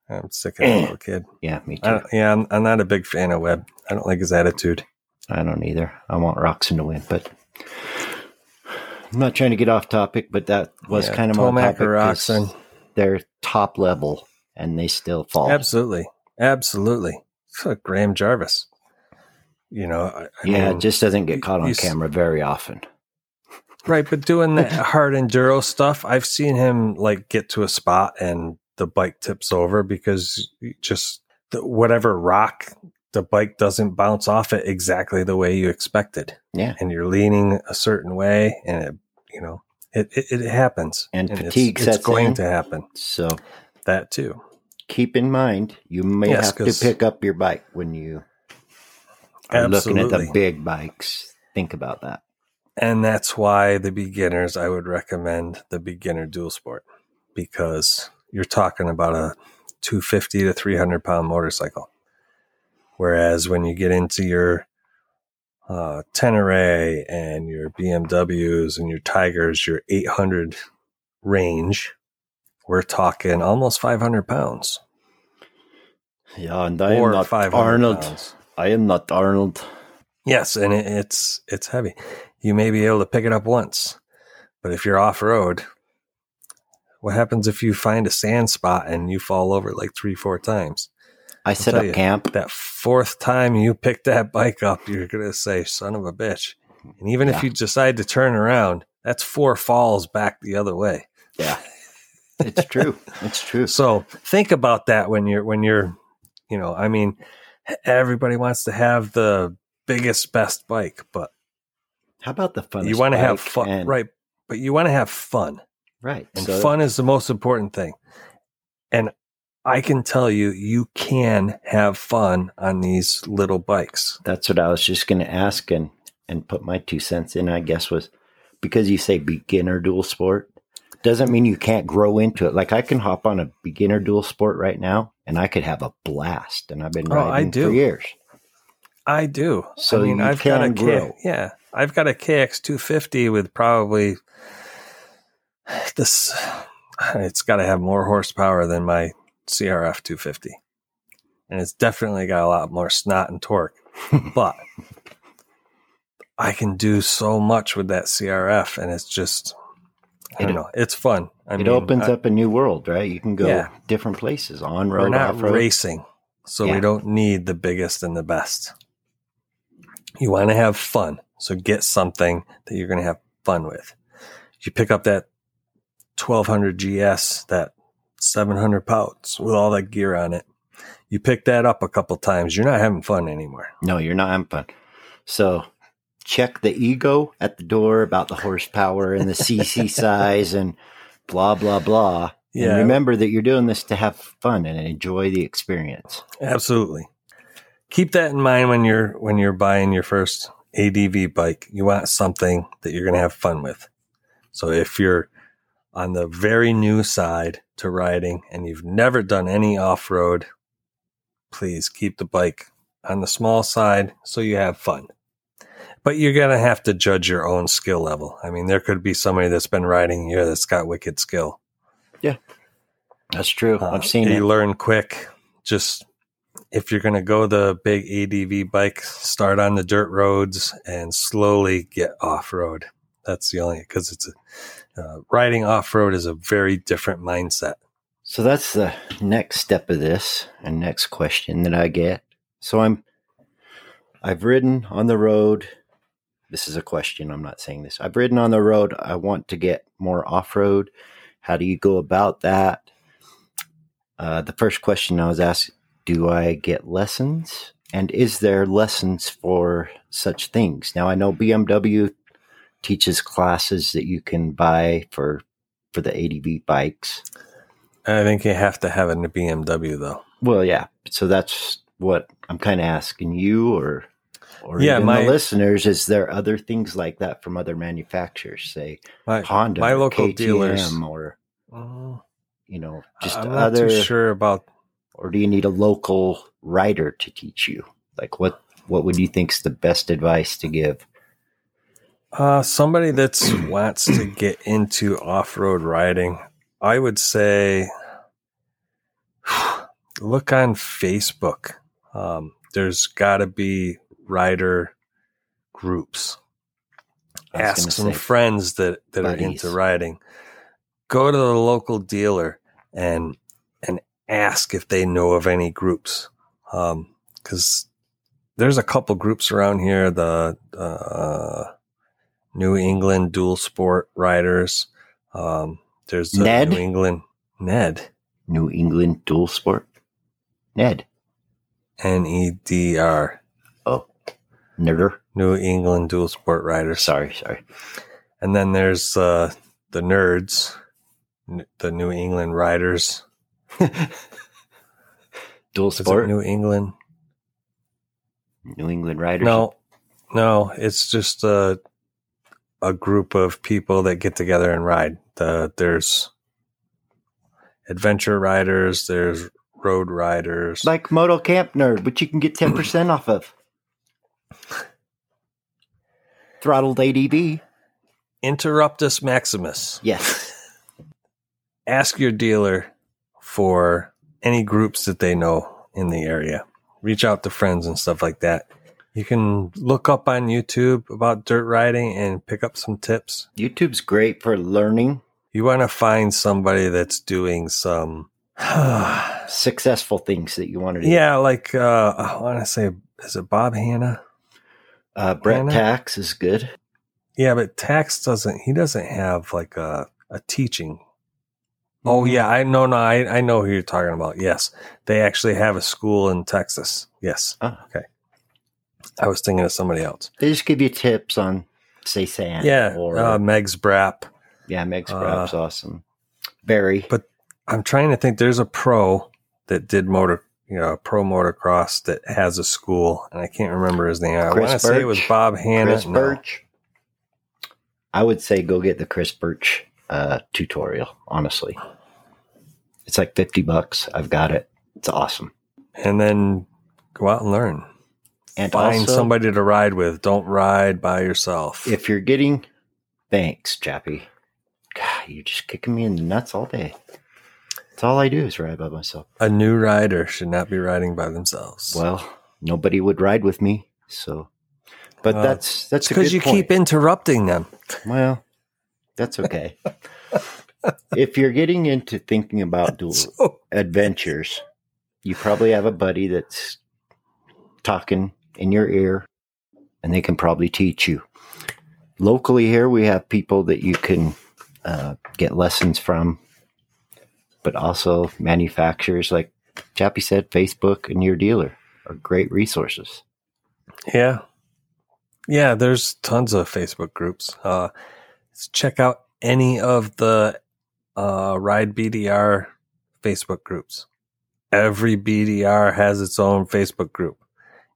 I'm sick of that little [CLEARS THROAT] kid. Yeah, me too. yeah, I'm, I'm not a big fan of Webb. I don't like his attitude. I don't either. I want Roczen to win, but I'm not trying to get off topic. But that was Yeah, kind of my Tomac topic. or Roczen. They're top level, and they still fall. Absolutely. Absolutely. Graham Jarvis. You know, I, I yeah, mean, it just doesn't get caught on camera very often. right. But doing that [LAUGHS] hard enduro stuff, I've seen him like get to a spot and the bike tips over because just the, whatever rock, the bike doesn't bounce off it exactly the way you expected. Yeah, And you're leaning a certain way and it, you know, it, it, it happens. And it's- fatigue it's, sets going in. to happen. so That too. Keep in mind you may Yes, have to pick up your bike when you are looking at the big bikes. Think about that. And that's why the beginners, I would recommend the beginner dual sport because you're talking about a 250 to 300 pound motorcycle. Whereas when you get into your uh, Tenere and your BMWs and your Tigers, your 800 range, we're talking almost 500 pounds Yeah, and I or am not 500 Arnold. pounds. I am not Arnold. Yes, and it, it's it's heavy. You may be able to pick it up once, but if you're off road, what happens if you find a sand spot and you fall over like three, four times? I set tell up you. camp. That fourth time you pick that bike up, you're gonna say, "Son of a bitch!" And even Yeah. if you decide to turn around, that's four falls back the other way. Yeah, [LAUGHS] it's [LAUGHS] true. It's true. So think about that when you're when you're, you know, I mean, everybody wants to have the biggest, best bike, but How about the fun? you want to have fun, right? But you want to have fun, Right. and So fun is the most important thing. And I can tell you, you can have fun on these little bikes. That's what I was just going to ask and and put my two cents in. I guess was because you say beginner dual sport doesn't mean you can't grow into it. Like I can hop on a beginner dual sport right now, and I could have a blast. And I've been Oh, riding for years. I do. So I mean, you I've got a can K- grow. yeah, I've got a KX 250 with probably this. It's got to have more horsepower than my CRF 250, and it's definitely got a lot more snot and torque. [LAUGHS] but I can do so much with that CRF, and it's just. I don't know. It's fun. I it mean, opens I- up a new world, right? You can go Yeah. different places on We're road, not off road. racing, so Yeah. we don't need the biggest and the best. You want to have fun. So get something that you're going to have fun with. You pick up that 1200 GS, that 700 pounds with all that gear on it. You pick that up a couple times. You're not having fun anymore. No, you're not having fun. So check the ego at the door about the horsepower and the CC [LAUGHS] size and blah, blah, blah. Yeah. And remember that you're doing this to have fun and enjoy the experience. Absolutely. Keep that in mind when you're when you're buying your first ADV bike. You want something that you're going to have fun with. So if you're on the very new side to riding and you've never done any off-road, please keep the bike on the small side so you have fun. But you're going to have to judge your own skill level. I mean, there could be somebody that's been riding here that's got wicked skill. Yeah, that's true. Uh, I've seen you it. learn quick. Just if you're going to go the big ADV bike, start on the dirt roads and slowly get off road. That's the only because it's a, uh, riding off road is a very different mindset. So that's the next step of this and next question that I get. So I'm I've ridden on the road. This is a question. I'm not saying this. I've ridden on the road. I want to get more off-road. How do you go about that? Uh, the first question I was asked, do I get lessons? And is there lessons for such things? Now I know BMW teaches classes that you can buy for for the ADV bikes. I think you have to have a BMW though. Well, yeah. So that's what I'm kind of asking you, or or Yeah, even my- the listeners. Is there other things like that from other manufacturers, say My, Honda, my local KTM, dealers. or Mm, you know, just I'm not other? too sure about Or do you need a local writer to teach you? Like what? What would you think's the best advice to give? Uh, somebody that [CLEARS THROAT] wants to get into off road riding, I would say [SIGHS] look on Facebook. Um, there's got to be rider groups. Ask some say, friends that, that are into riding. Go to the local dealer and and ask if they know of any groups. Because there's a couple groups around here. The uh, New England Dual Sport Riders. Um, there's the Ned? New England Ned New England Dual Sport, Ned. N E D R Nerder. New England Dual Sport Riders. Sorry, sorry. And then there's uh, the Nerds, N- the New England Riders. [LAUGHS] Dual Sport, New England? New England Riders. No, no, it's just a a group of people that get together and ride. The, there's adventure riders, there's road riders. like Moto Camp Nerd, which you can get 10% off of. Throttled ADV. Interruptus Maximus. Yes. [LAUGHS] Ask your dealer for any groups that they know in the area. Reach out to friends and stuff like that. You can look up on YouTube about dirt riding and pick up some tips. YouTube's great for learning You want to find somebody that's doing some [SIGHS] successful things that you want to do. Yeah, like uh I want to say, is it Bob Hannah? Uh, Brett Tkacs is good. Yeah, but Tkacs doesn't. He doesn't have like a a teaching. Oh yeah, I know. No, I I know who you're talking about. Yes, they actually have a school in Texas. Yes. Oh. Okay. I was thinking of somebody else. They just give you tips on, say, sand. Yeah, Or, uh, Meg's Brap. yeah, Meg's uh, perhaps awesome. Barry. But I'm trying to think. There's a pro that did motor, you know, pro motocross that has a school, and I can't remember his name. I Chris want to say it was Bob Hannah. Chris No. Birch. I would say go get the Chris Birch uh, tutorial, honestly. It's like 50 bucks. I've got it. It's awesome. and then go out and learn. And Find also, somebody to ride with. Don't ride by yourself. if you're getting thanks, Chappie, God, you're just kicking me in the nuts all day. That's all I do is ride by myself. a new rider should not be riding by themselves. Well, nobody would ride with me, so. But that's that's because you point. keep interrupting them. Well, that's okay. if you're getting into thinking about [LAUGHS] dual So, adventures, you probably have a buddy that's talking in your ear and they can probably teach you. Locally here, we have people that you can uh, get lessons from, but also manufacturers like Chappie said, Facebook and your dealer are great resources. Yeah. Yeah, there's tons of Facebook groups. Uh, check out any of the uh, Ride BDR Facebook groups. Every BDR has its own Facebook group.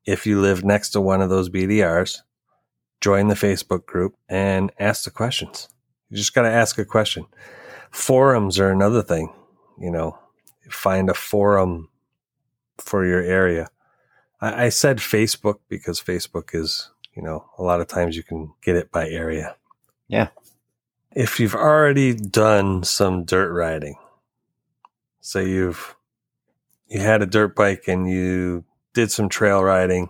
If you live next to one of those BDRs, join the Facebook group and ask the questions. You just got to ask a question. Forums are another thing. You know, find a forum for your area. I, I said Facebook because Facebook is, you know, a lot of times you can get it by area. Yeah. If you've already done some dirt riding, say you've you had a dirt bike and you did some trail riding,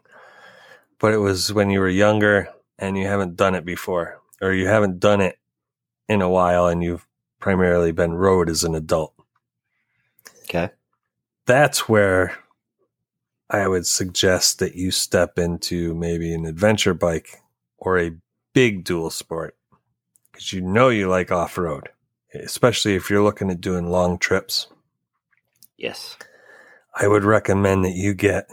but it was when you were younger and you haven't done it before, or you haven't done it in a while and you've primarily been road as an adult. Okay. That's where I would suggest that you step into maybe an adventure bike or a big dual sport because you know you like off road, especially if you're looking at doing long trips. Yes. I would recommend that you get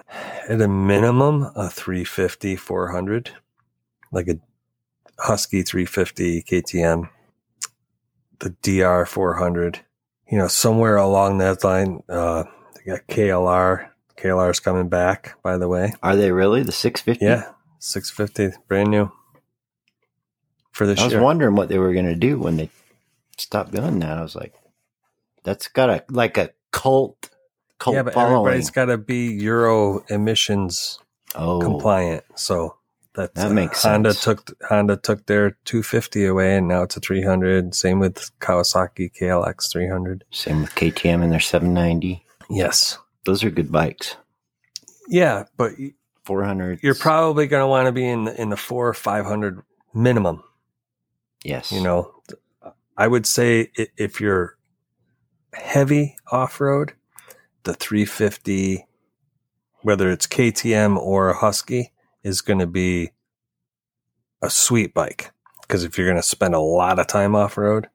at a minimum a 350 400, like a Husky 350 KTM, the DR 400, you know, somewhere along that line. Uh, they got KLR. KLR is coming back, by the way. Are they really the 650? Yeah, 650, brand new for this I was year. wondering what they were going to do when they stopped doing that. I was like, that's got a like a cult cult yeah, but following. everybody's got to be Euro emissions oh, compliant. So that's That makes Honda sense. took Honda took their 250 away, and now it's a 300. Same with Kawasaki KLX 300. same with KTM and their 790. Yes, Those are good bikes. yeah, but 400. you're probably going to want to be in the, in the four or 500 minimum. yes. You know, I would say if you're heavy off road, the 350, whether it's KTM or a Husky, is going to be a sweet bike. Because if you're going to spend a lot of time off road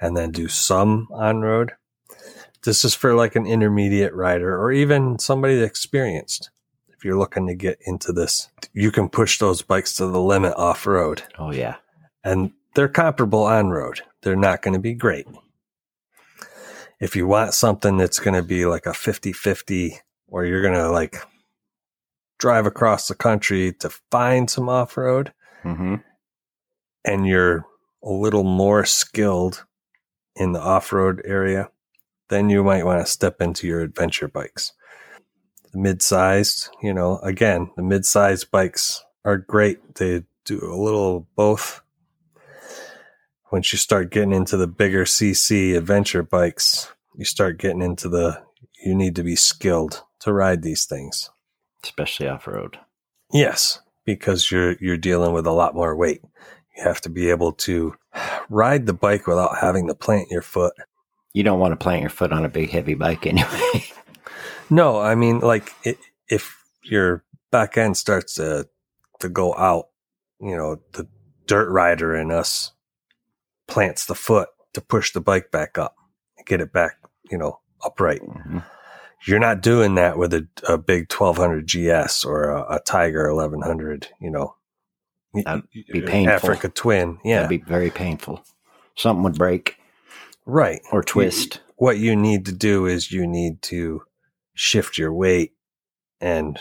and then do some on road, this is for like an intermediate rider or even somebody experienced. If you're looking to get into this, you can push those bikes to the limit off road Oh yeah. and they're comparable on road. They're not going to be great. If you want something that's going to be like a 50 50, or you're going to like drive across the country to find some off road, hmm and you're a little more skilled in the off road area, then you might want to step into your adventure bikes. The mid sized, you know, again, the mid sized bikes are great. They do a little of both. Once you start getting into the bigger CC adventure bikes, you start getting into the, you need to be skilled to ride these things. Especially off road. Yes, because you're you're dealing with a lot more weight. You have to be able to ride the bike without having to plant your foot. You don't want to plant your foot on a big heavy bike [LAUGHS] anyway. No, I mean like i if your back end starts to to go out, you know, the dirt rider in us plants the foot to push the bike back up, and get it back, you know, upright. Mhm. You're not doing that with a, a big 1200 GS or a, a Tiger 1100, you know. That'd be painful. Africa Twin. Yeah. That'd be very painful. Something would break right. or twist. What you need to do is you need to shift your weight and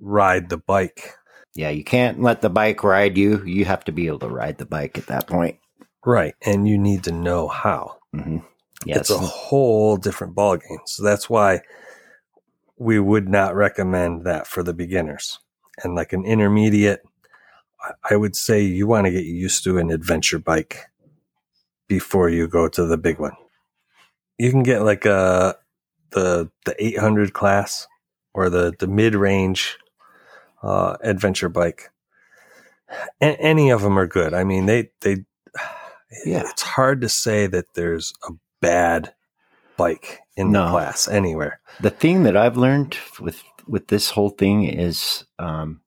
ride the bike. Yeah, you can't let the bike ride you. You have to be able to ride the bike at that point. Right. And you need to know how. hmm Yes. It's a whole different ballgame. So that's why we would not recommend that for the beginners. And like an intermediate, I- would say you want to get used to an adventure bike before you go to the big one. You can get like a the the 800 class or the the mid range uh, adventure bike. A- any of them are good. I mean, they they. Yeah. It's hard to say that there's a bad bike in the class anywhere. the thing that I've learned with with this whole thing is um,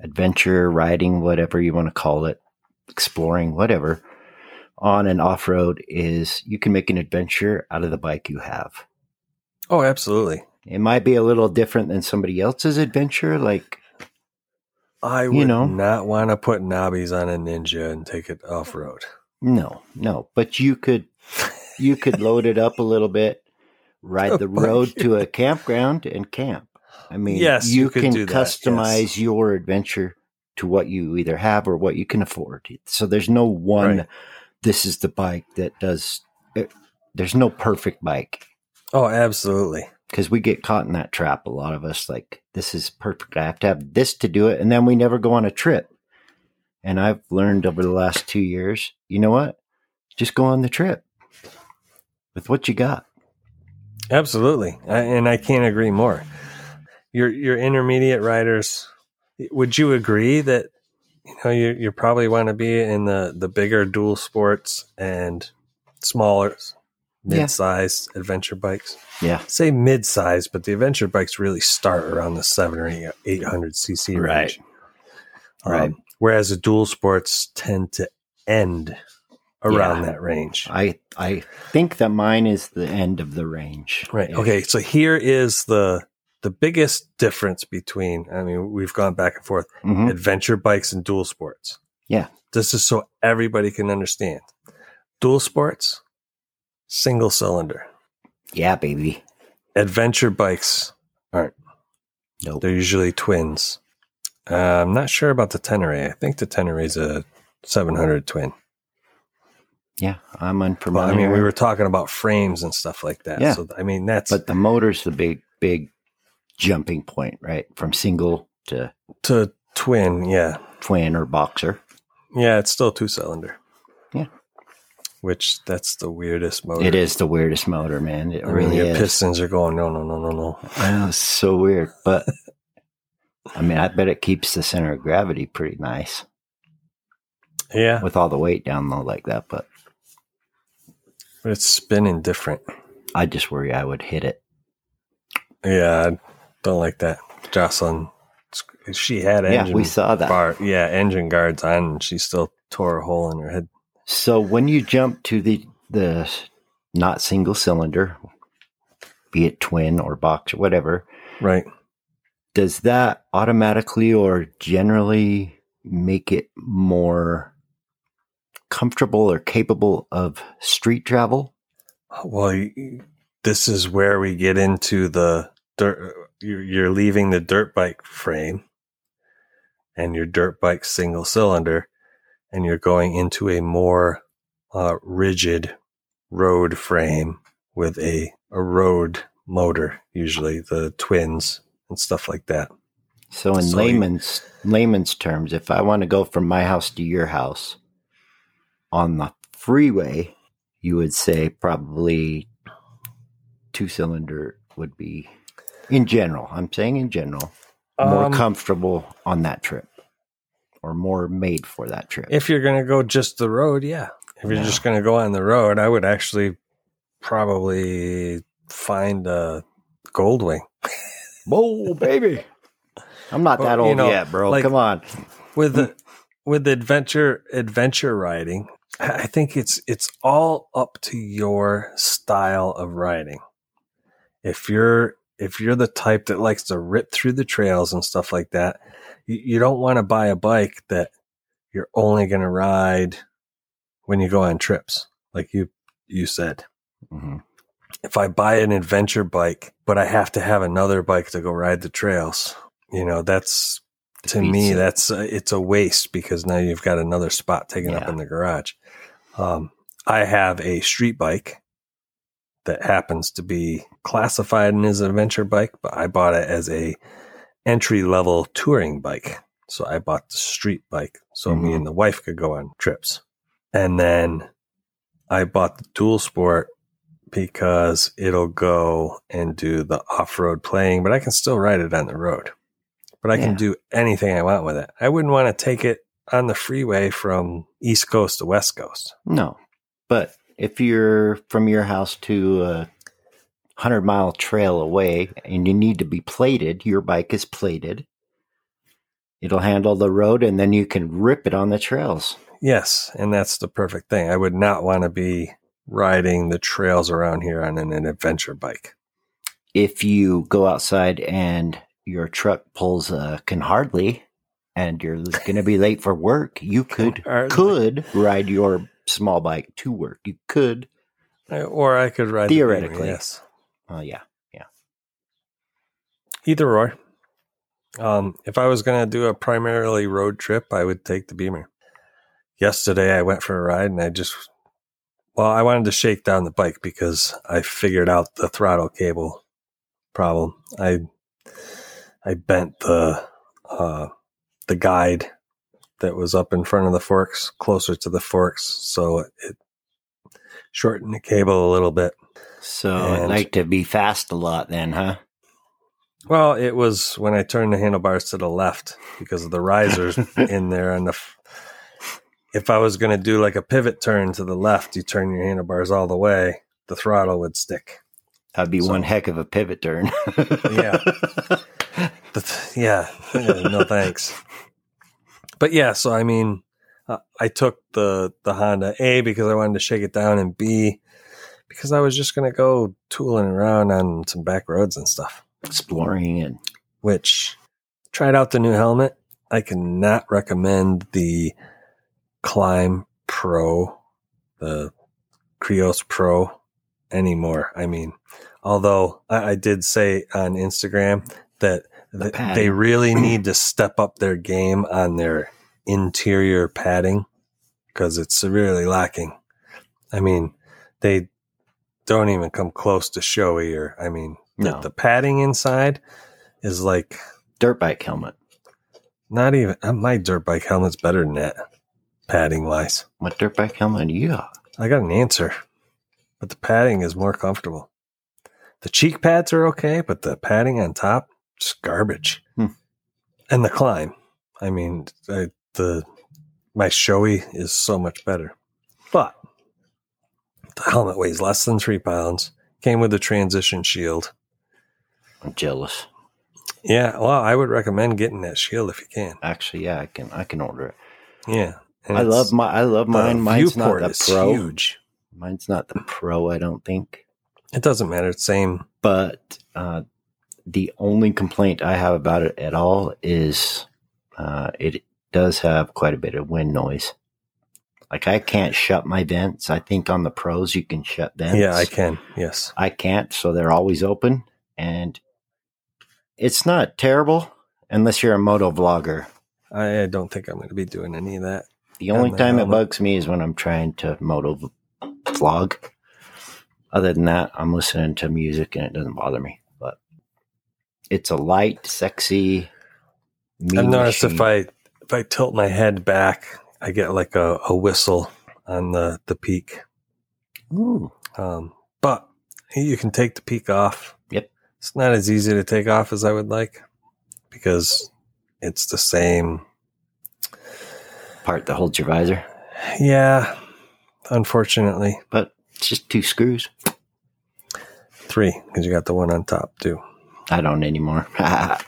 adventure, riding, whatever you want to call it, exploring, whatever, on and off road is you can make an adventure out of the bike you have. Oh, absolutely. It might be a little different than somebody else's adventure. Like, I would You know. not want to put knobbies on a ninja and take it off road. no, no, but you could, you could load it up a little bit, ride the [LAUGHS] road to a campground and camp. I mean, Yes, you, you could can do customize yes. your adventure to what you either have or what you can afford. So there's no one, Right. this is the bike that does, it, there's no perfect bike. Oh, absolutely. because we get caught in that trap. A lot of us like this is perfect. I have to have this to do it, and then we never go on a trip. And I've learned over the last two years, you know what? Just go on the trip with what you got. Absolutely. I, and I can't agree more. Your your intermediate riders, would you agree that you know you you probably want to be in the the bigger dual sports and smaller Yeah. mid-sized adventure bikes? Yeah, Say mid-sized, but the adventure bikes really start around the 7 or 800 cc Right. range. Um, Right. whereas the dual sports tend to end around Yeah. that range. I I think that mine is the end of the range. Right. Yeah. Okay. So here is the the biggest difference between. I mean, we've gone back and forth. Mhm. Adventure bikes and dual sports. Yeah. This is so everybody can understand. Dual sports, single cylinder. Yeah, baby. Adventure bikes aren't. Nope. They're usually twins. Uh, I'm not sure about the Tenere. I think the Tenere is a 700 twin. Yeah, I'm Well. I mean, we were talking about frames and stuff like that. Yeah. So I mean, that's but the motor's the big big jumping point, right? From single to to twin. Yeah. twin or boxer. Yeah, it's still two cylinder. Yeah. Which that's the weirdest motor. It is the weirdest motor, man. It I mean, really your is. pistons are going no no no no no. I know, it's so weird, but [LAUGHS] I mean, I bet it keeps the center of gravity pretty nice Yeah, with all the weight down low like that. But but it's spinning different. I just worry I would hit it. Yeah, I don't like that. Jocelyn, she had Yeah, we saw that. bar, yeah, engine guards on, and she still tore a hole in her head. So when you jump to the the not single cylinder, be it twin or box or whatever, Right. does that automatically or generally make it more comfortable or capable of street travel? Well, this is where we get into the dirt. You're you're leaving the dirt bike frame and your dirt bike single cylinder, and you're going into a more uh, rigid road frame with a, a road motor, usually the twins and stuff like that. So in So you- layman's layman's terms, if I want to go from my house to your house on the freeway, you would say probably two cylinder would be in general. I'm saying in general more Um, comfortable on that trip or more made for that trip. If you're going to go just the road, yeah. If you're Yeah. just going to go on the road, I would actually probably find a Goldwing. Whoa, baby. I'm not Well, that you old know, yet, bro. like- Come on. with the with adventure adventure riding i think it's it's all up to your style of riding if you're if you're the type that likes to rip through the trails and stuff like that you, you don't want to buy a bike that you're only going to ride when you go on trips like you you said Mhm. if i buy an adventure bike but i have to have another bike to go ride the trails you know that's to me it. that's uh, it's a waste because now you've got another spot taken up in the garage um, i have a street bike that happens to be classified as an adventure bike but i bought it as a entry level touring bike so i bought the street bike so me Mhm. and the wife could go on trips and then i bought the dual sport because it'll go and do the off-road playing but i can still ride it on the road but I Yeah. can do anything I want with it. I wouldn't want to take it on the freeway from East Coast to West Coast. No. But if you're from your house to a hundred mile trail away and you need to be plated, your bike is plated. It'll handle the road and then you can rip it on the trails. Yes, and that's the perfect thing. I would not want to be riding the trails around here on an, an adventure bike. If you go outside and your truck pulls a can hardly and you're going to be late for work, you [LAUGHS] could could ride your small bike to work. You could. Uh, Or I could ride Beamer, Theoretically. yes. Oh yeah. yeah. Either or. Um, if I was going to do a primarily road trip, I would take the Beamer. Yesterday, I went for a ride and I just, well, I wanted to shake down the bike because I figured out the throttle cable problem. I, I bent the, uh, the guide that was up in front of the forks closer to the forks. So it shortened the cable a little bit. So And- like to be fast a lot then, huh? Well, it was when I turned the handlebars to the left because of the risers [LAUGHS] in there. And the, if I was going to do like a pivot turn to the left, you turn your handlebars all the way, the throttle would stick. That'd be So- one heck of a pivot turn. Yeah. [LAUGHS] But yeah, no [LAUGHS] thanks. But yeah, so I mean, uh, I took the the Honda A because I wanted to shake it down, and B because I was just going to go tooling around on some back roads and stuff. Exploring and which tried out the new helmet. I cannot recommend the Klim Pro, the Krios Pro anymore. I mean, although I, I did say on Instagram that The th- they really [CLEARS THROAT] need to step up their game on their interior padding because it's severely lacking. I mean, they don't even come close to Shoei or, I mean, the, No. the padding inside is like dirt bike helmet. not even uh, my dirt bike helmet's better than that padding wise. What dirt bike helmet you got? I got an answer, but the padding is more comfortable. The cheek pads are okay, but the padding on top, just garbage. Hmm. And the Klim, I mean, I, the my Shoei is so much better. But the helmet weighs less than three pounds. Came with a transition shield. I'm jealous. Yeah, well, I would recommend getting that shield if you can. Actually, yeah, I can I can order it. Yeah, I love my I love mine. Mine's not the is pro. huge. Mine's not the pro, I don't think. It doesn't matter. It's same. But uh, the only complaint I have about it at all is uh, it does have quite a bit of wind noise. Like I can't shut my vents. I think on the pros you can shut vents. Yeah, I can. Yes. I can't, so they're always open. And it's not terrible unless you're a moto vlogger. I, I don't think I'm going to be doing any of that. The only time it bugs me is when I'm trying to moto vlog. Other than that, I'm listening to music and it doesn't bother me. It's a light, sexy. mean I've noticed if. I if I tilt my head back, I get like a, a whistle on the the peak. Ooh, Um, but you can take the peak off. Yep. It's not as easy to take off as I would like because it's the same. part that holds your visor, Yeah. Unfortunately, but it's just two screws. three because you got the one on top too. I don't anymore. [LAUGHS] I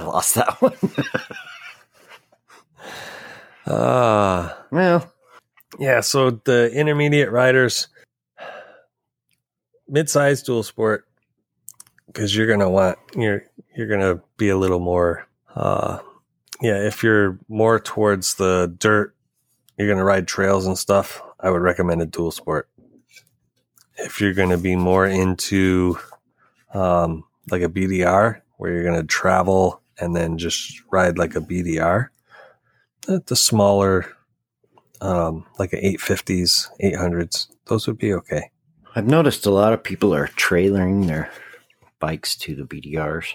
lost that [LAUGHS] one. Ah. well, Yeah, so the intermediate riders, mid-sized dual sport, because you're gonna want you're you're gonna be a little more, uh, yeah. If you're more towards the dirt, you're gonna ride trails and stuff. I would recommend a dual sport. If you're gonna be more into, um, like a BDR, where you're gonna travel and then just ride like a BDR, the, the smaller um, like a 850s, 800s. Those would be okay. I've noticed a lot of people are trailering their bikes to the BDRs.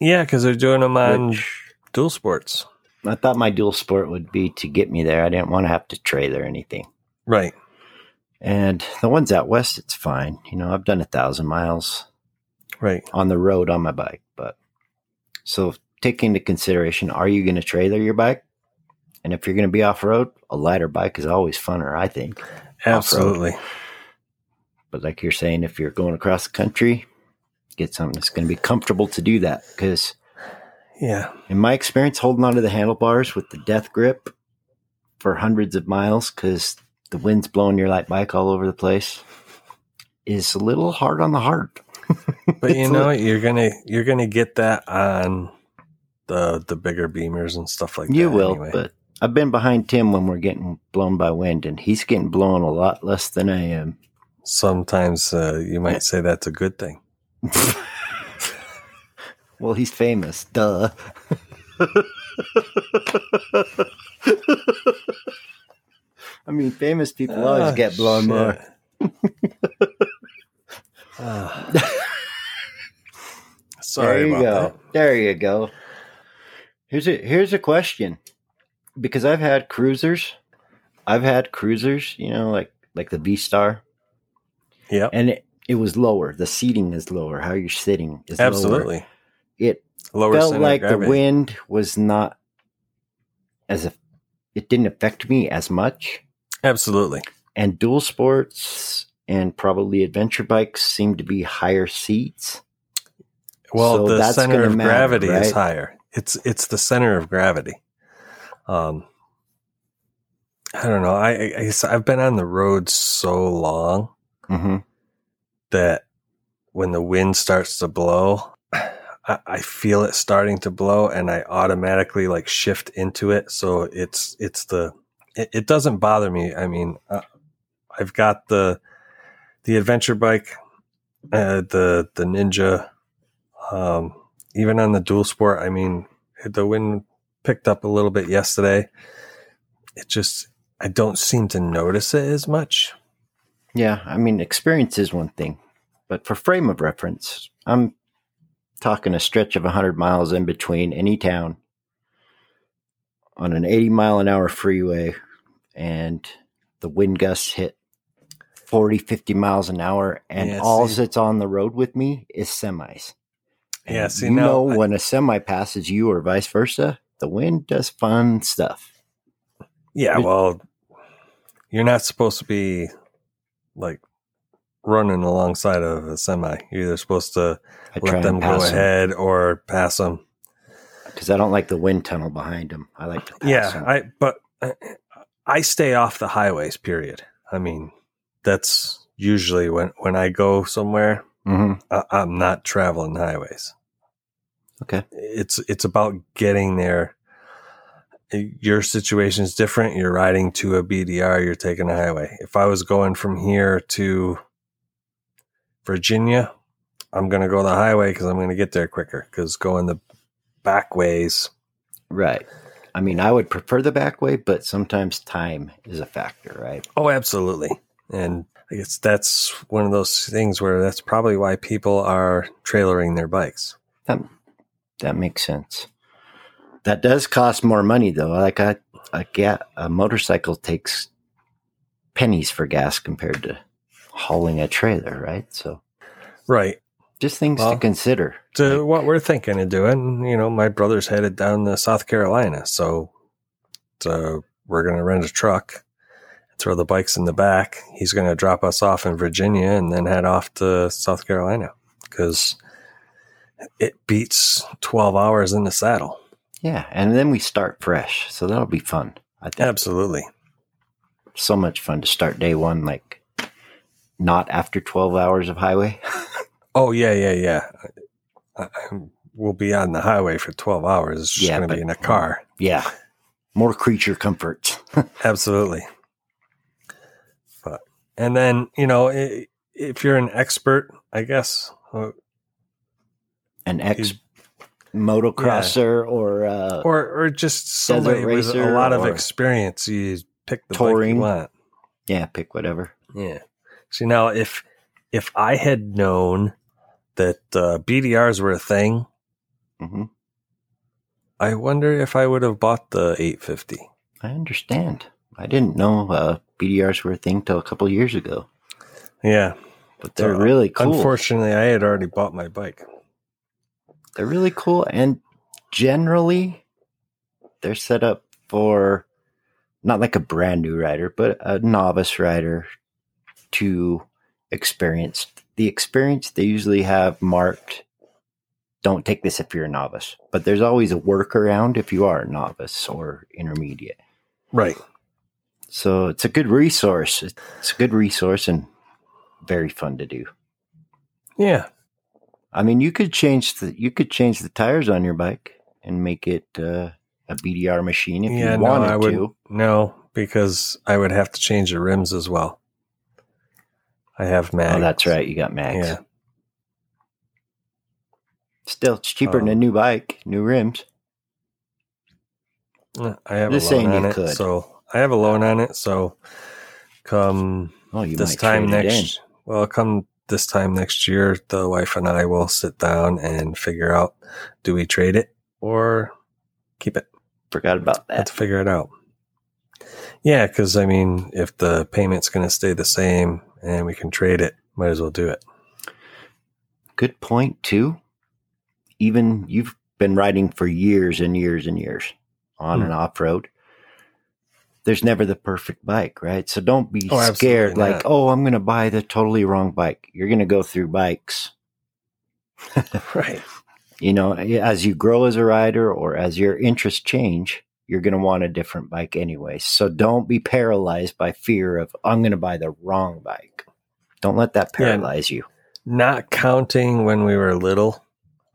Yeah, because they're doing them on Which dual sports. I thought my dual sport would be to get me there. I didn't want to have to trailer anything. Right. And the ones out west, it's fine. You know, I've done a thousand miles Right. on the road on my bike. But so take into consideration are you going to trailer your bike? And if you're going to be off road, a lighter bike is always funner, I think. Absolutely. But like you're saying, if you're going across the country, get something that's going to be comfortable to do that. Because Yeah. In my experience, holding onto the handlebars with the death grip for hundreds of miles because the wind's blowing your light bike all over the place is a little hard on the heart. [LAUGHS] But you know what? You're gonna you're gonna get that on the the bigger beamers and stuff like that. You will, anyway. but I've been behind Tim when we're getting blown by wind, and he's getting blown a lot less than I am. sometimes uh, you might say that's a good thing. [LAUGHS] Well, he's famous, duh. [LAUGHS] I mean, famous people always Ah, get blown more. [SIGHS] Sorry there you about go. that. There you go. Here's a here's a question, because I've had cruisers, I've had cruisers, you know, like like the V Star, Yeah. and it, it was lower. The seating is lower. How you're sitting is lower. absolutely. It Lower felt like the wind was not as if it didn't affect me as much. Absolutely. And dual sports and probably adventure bikes seem to be higher seats. Well, So the center of matter, gravity is higher. It's it's the center of gravity. Um, I don't know. I, I I've been on the road so long Mm-hmm. that when the wind starts to blow, I, I feel it starting to blow, and I automatically like shift into it. So it's it's the it, it doesn't bother me. I mean, uh, I've got the the adventure bike, uh, the the Ninja, um, even on the dual sport. I mean, the wind picked up a little bit yesterday. It just I don't seem to notice it as much. Yeah, I mean, experience is one thing, but for frame of reference, I'm talking a stretch of 100 miles in between any town on an 80 mile an hour freeway, and the wind gusts hit 40, 50 miles an hour, and Yeah, all see- that's on the road with me is semis. Yeah, see, you now know I- when a semi passes you or vice versa, the wind does fun stuff. Yeah, well, you're not supposed to be like running alongside of a semi. You're either supposed to I let them go ahead or pass them. because I don't like the wind tunnel behind them. I like to pass Yeah, 'em. I but I, I stay off the highways. Period. I mean, that's usually when when I go somewhere. Mhm. I, I'm not traveling highways. Okay. It's it's about getting there. Your situation is different. You're riding to a BDR. You're taking a highway. If I was going from here to Virginia, I'm going to go the highway because I'm going to get there quicker. Because going the back ways, Right. I mean, I would prefer the back way, but sometimes time is a factor, right? oh, absolutely. And I guess that's one of those things where that's probably why people are trailering their bikes. That that makes sense. That does cost more money, though. Like a a, ga- a motorcycle takes pennies for gas compared to hauling a trailer, right? So Right. just things Well, to consider. to what we're thinking of doing. You know, my brother's headed down to South Carolina, so so we're going to rent a truck, throw the bikes in the back. He's going to drop us off in Virginia and then head off to South Carolina because it beats twelve hours in the saddle. Yeah, and then we start fresh, so that'll be fun. I think Absolutely. so much fun to start day one, like not after twelve hours of highway. [LAUGHS] Oh yeah, yeah, yeah. I, I, we'll be on the highway for twelve hours. It's just Yeah, going to be in a car. yeah, more creature comforts. [LAUGHS] Absolutely. And then you know if you're an expert, I guess uh, An ex motocrosser or uh, or or just somebody with a lot of experience, you pick the bike touring. you want. yeah, pick whatever. Yeah. See now, if if I had known that uh, BDRs were a thing, hmm I wonder if I would have bought the 850. I understand. I didn't know uh, BDRs were a thing till a couple years ago, Yeah. but they're Uh, really cool. Unfortunately, I had already bought my bike. they're really cool, and generally, they're set up for not like a brand new rider, but a novice rider to experience. The experience they usually have marked don't take this if you're a novice, but there's always a workaround if you are a novice or intermediate. Right. So it's a good resource. It's a good resource and very fun to do. Yeah. I mean, you could change the you could change the tires on your bike and make it uh, a BDR machine if yeah, you no, wanted I would to. no, because I would have to change the rims as well. I have mags. Oh, that's right. You got mags. Yeah. Still, it's cheaper than a Um, new bike, new rims. I have Just a loan saying on you it, could. so I have a loan on it. So come Oh, you this time trade it in. next, well, come this time next year, the wife and I will sit down and figure out: do we trade it or keep it? Forgot about that. to figure it out. Yeah, because I mean, if the payment's going to stay the same and we can trade it, might as well do it. Good point too. Even you've been riding for years and years and years on Hmm. and off road. There's never the perfect bike, right? So don't be Oh, scared like, not. oh, I'm going to buy the totally wrong bike. You're going to go through bikes. [LAUGHS] Right. You know, as you grow as a rider or as your interests change, you're going to want a different bike anyway. So don't be paralyzed by fear of, I'm going to buy the wrong bike. Don't let that Yeah. paralyze you. Not counting when we were little.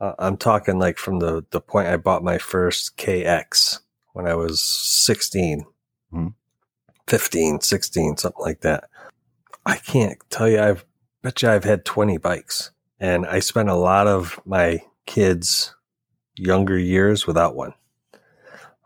Uh, I'm talking like from the, the point I bought my first KX when I was 16, Hmm. 15, 16, something like that. I can't tell you, I've bet you I've had 20 bikes and I spent a lot of my kids' younger years without one.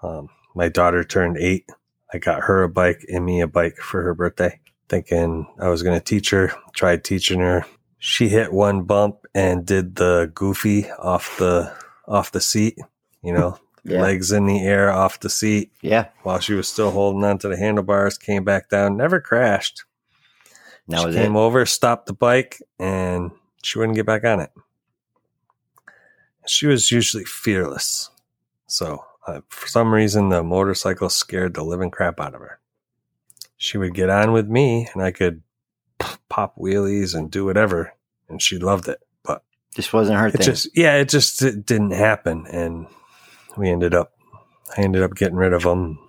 Um, my daughter turned eight. I got her a bike and me a bike for her birthday, thinking I was going to teach her. Tried teaching her. She hit one bump and did the goofy off the off the seat. You know, [LAUGHS] Yeah. legs in the air off the seat Yeah. while she was still holding onto the handlebars. Came back down. Never crashed. Now she came it. over, stopped the bike, and she wouldn't get back on it. She was usually fearless. So, uh, for some reason, the motorcycle scared the living crap out of her. She would get on with me, and I could pop wheelies and do whatever, and she loved it. But Just wasn't her it thing. just, yeah, it just it didn't happen, and we ended up, I ended up getting rid of them.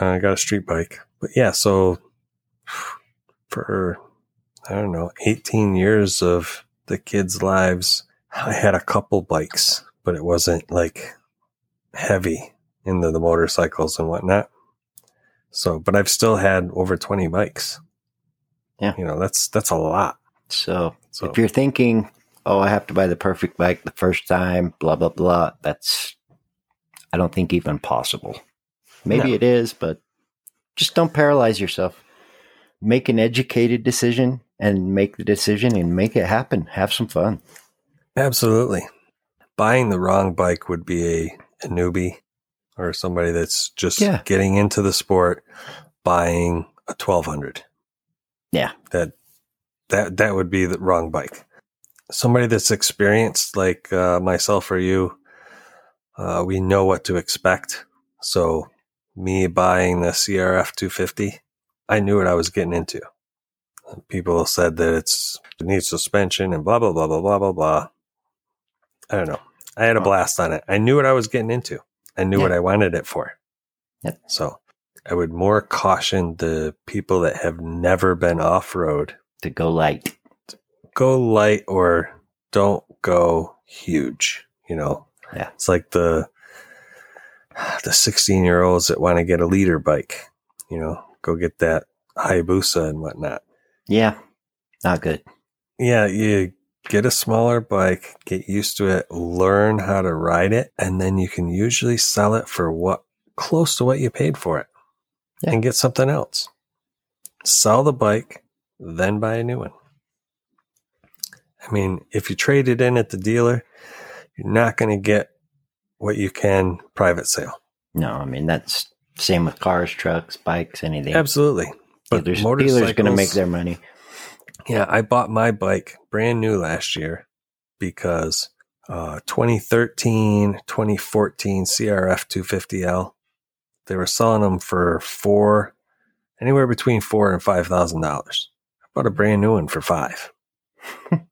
I got a street bike, but yeah, so for I don't know, 18 years of the kids' lives, I had a couple bikes, but it wasn't like heavy into the motorcycles and whatnot. So, but I've still had over 20 bikes. Yeah. You know, that's, that's a lot. so So, if you're thinking, oh, I have to buy the perfect bike the first time, blah, blah, blah, that's, I don't think even possible. Maybe No. it is, but just don't paralyze yourself. Make an educated decision and make the decision and make it happen. Have some fun. absolutely. Buying the wrong bike would be a, a newbie or somebody that's just Yeah. getting into the sport, buying a 1200. Yeah. that that that would be the wrong bike. Somebody that's experienced, like uh, myself or you, uh, we know what to expect. So, me buying the CRF 250, I knew what I was getting into. People said that it's it needs suspension and blah blah blah blah blah blah blah. I don't know. I had a blast on it. I knew what I was getting into. I knew Yeah. what I wanted it for. Yep. So, I would more caution the people that have never been off road To go light. Go light or don't go huge. You know, Yeah. it's like the the sixteen year olds that want to get a liter bike. You know, go get that Hayabusa and whatnot. Yeah. Not good. Yeah, you get a smaller bike, get used to it, learn how to ride it, and then you can usually sell it for what close to what you paid for it, Yeah. and get something else. Sell the bike, then buy a new one. I mean, if you trade it in at the dealer, you're not going to get what you can private sale. No, I mean, that's same with cars, trucks, bikes, anything. Absolutely. But Dealers, dealers going to make their money. Yeah, I bought my bike brand new last year because uh, 2013, 2014 CRF 250L, they were selling them for four, anywhere between four and five thousand dollars. I bought a brand new one for five. [LAUGHS]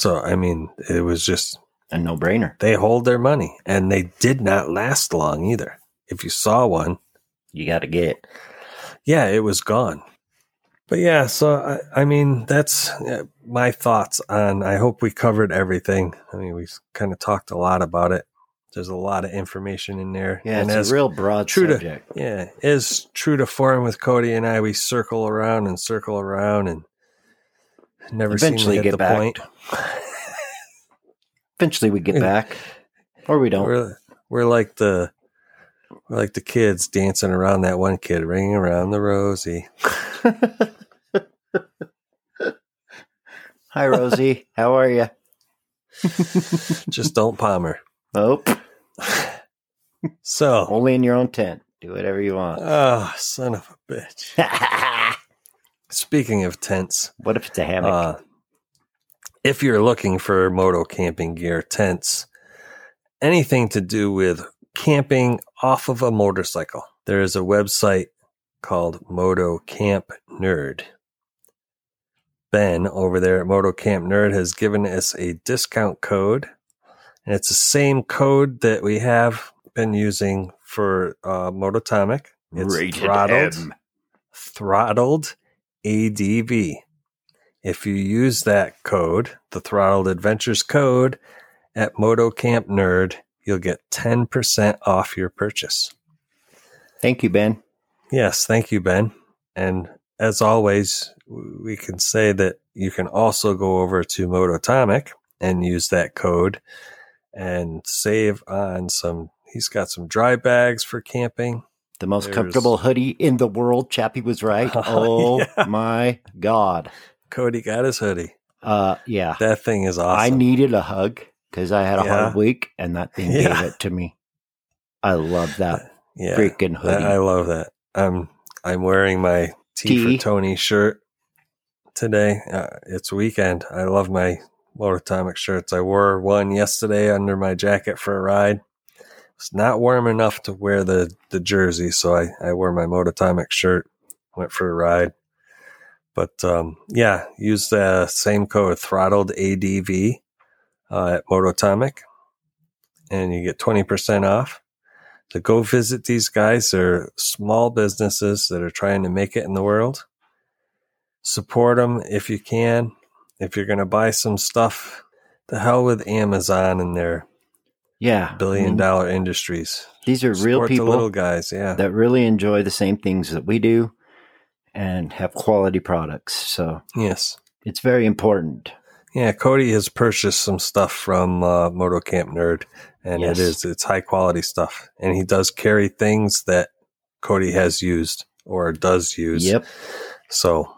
So, I mean, it was just, A no brainer. they hold their money and they did not last long either. If you saw one, You got to get it. yeah, it was gone. But yeah, so I, I mean, that's uh, my thoughts on. I hope we covered everything. I mean, we kind of talked a lot about it. There's a lot of information in there. Yeah, and it's as a real broad true to- subject. yeah, is true to form with Cody and I. We circle around and circle around and never Eventually seem to hit get the back. point. Eventually, we get back, or we don't. We're we're like the we're like the kids dancing around that one kid, ringing around the rosy. [LAUGHS] Hi, Rosie. How are you? [LAUGHS] Just don't palm her. Oh, So, only in your own tent. Do whatever you want. oh, son of a bitch. [LAUGHS] Speaking of tents, what if it's a hammock? uh, if you're looking for moto camping gear, tents, anything to do with camping off of a motorcycle, there is a website called Moto Camp Nerd. Ben over there at Moto Camp Nerd has given us a discount code, and it's the same code that we have been using for uh, Mototomic. It's Rated throttled M. throttled ADV. If you use that code, the Throttled Adventures code at Moto Camp Nerd, you'll get 10% off your purchase. Thank you, Ben. Yes, thank you, Ben. And as always, we can say that you can also go over to Mototomic and use that code and save on some. He's got some dry bags for camping. The most There's- comfortable hoodie in the world. Chappie was right. [LAUGHS] Oh, Oh yeah. my god. Cody got his hoodie. Uh, yeah. That thing is awesome. I needed a hug because I had a Yeah. hard week, and that thing Yeah. gave it to me. I love that yeah, freaking hoodie. I love that. I'm I'm wearing my T for Tony shirt today. Uh, it's weekend. I love my Mototomic shirts. I wore one yesterday under my jacket for a ride. It's not warm enough to wear the the jersey, so I I wore my Mototomic shirt. Went for a ride. But um, yeah, use the same code throttled ADV uh, at Mototomic, and you get twenty percent off. So go visit these guys. They're small businesses that are trying to make it in the world. Support them if you can. If you're going to buy some stuff, the hell with Amazon and their yeah. billion mean, dollar industries. These are real people the little guys. Yeah. that really enjoy the same things that we do and have quality products. So yes. it's very important. Yeah. Cody has purchased some stuff from uh, Moto Camp Nerd, and Yes. it is it's high quality stuff. And he does carry things that Cody has used or does use. Yep. So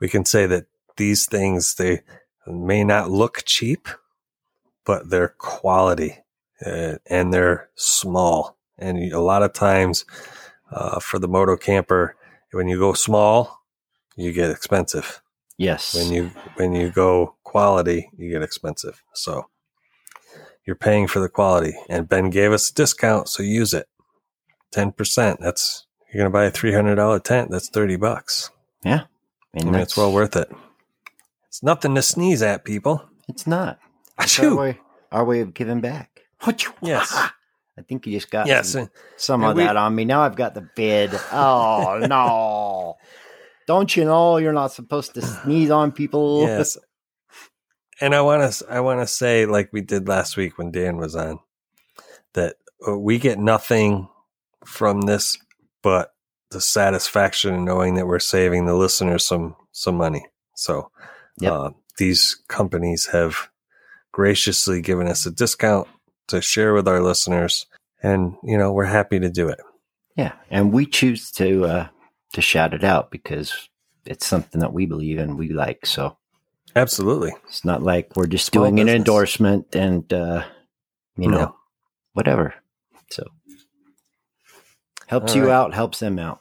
we can say that these things they may not look cheap, but they're quality uh, and they're small. And a lot of times, uh, for the moto camper, when you go small, you get expensive. Yes. When you when you go quality, you get expensive. So you're paying for the quality. And Ben gave us a discount, so use it. Ten percent. That's you're gonna buy a three hundred dollar tent. That's thirty bucks. Yeah. And I mean, it's well worth it. It's nothing to sneeze at, people. It's not. It's our way, our way of giving back. Yes. I think you just got Yes. some, some of we- that on me. Now I've got the vid. Oh, [LAUGHS] no. Don't you know you're not supposed to sneeze on people? Yes. And I want to I want to say like we did last week when Dan was on that uh, we get nothing from this but the satisfaction of knowing that we're saving the listeners some some money. So Yep. uh, these companies have graciously given us a discount to share with our listeners and you know we're happy to do it. Yeah, and we choose to uh, to shout it out because it's something that we believe in, we like. So Absolutely. it's not like we're just Small doing an endorsement and uh, you know whatever. So helps All you right. out, helps them out.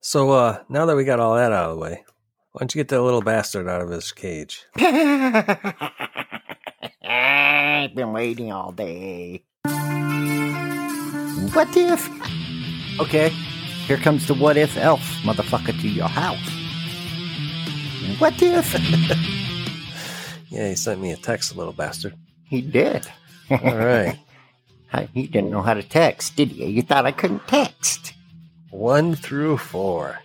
So uh now that we got all that out of the way, why don't you get that little bastard out of his cage? [LAUGHS] I've been waiting all day. What if? Okay, here comes the what if elf motherfucker to your house. What if? [LAUGHS] Yeah, he sent me a text, little bastard. He did. All right. [LAUGHS] he didn't know how to text, did you? You thought I couldn't text. One through four.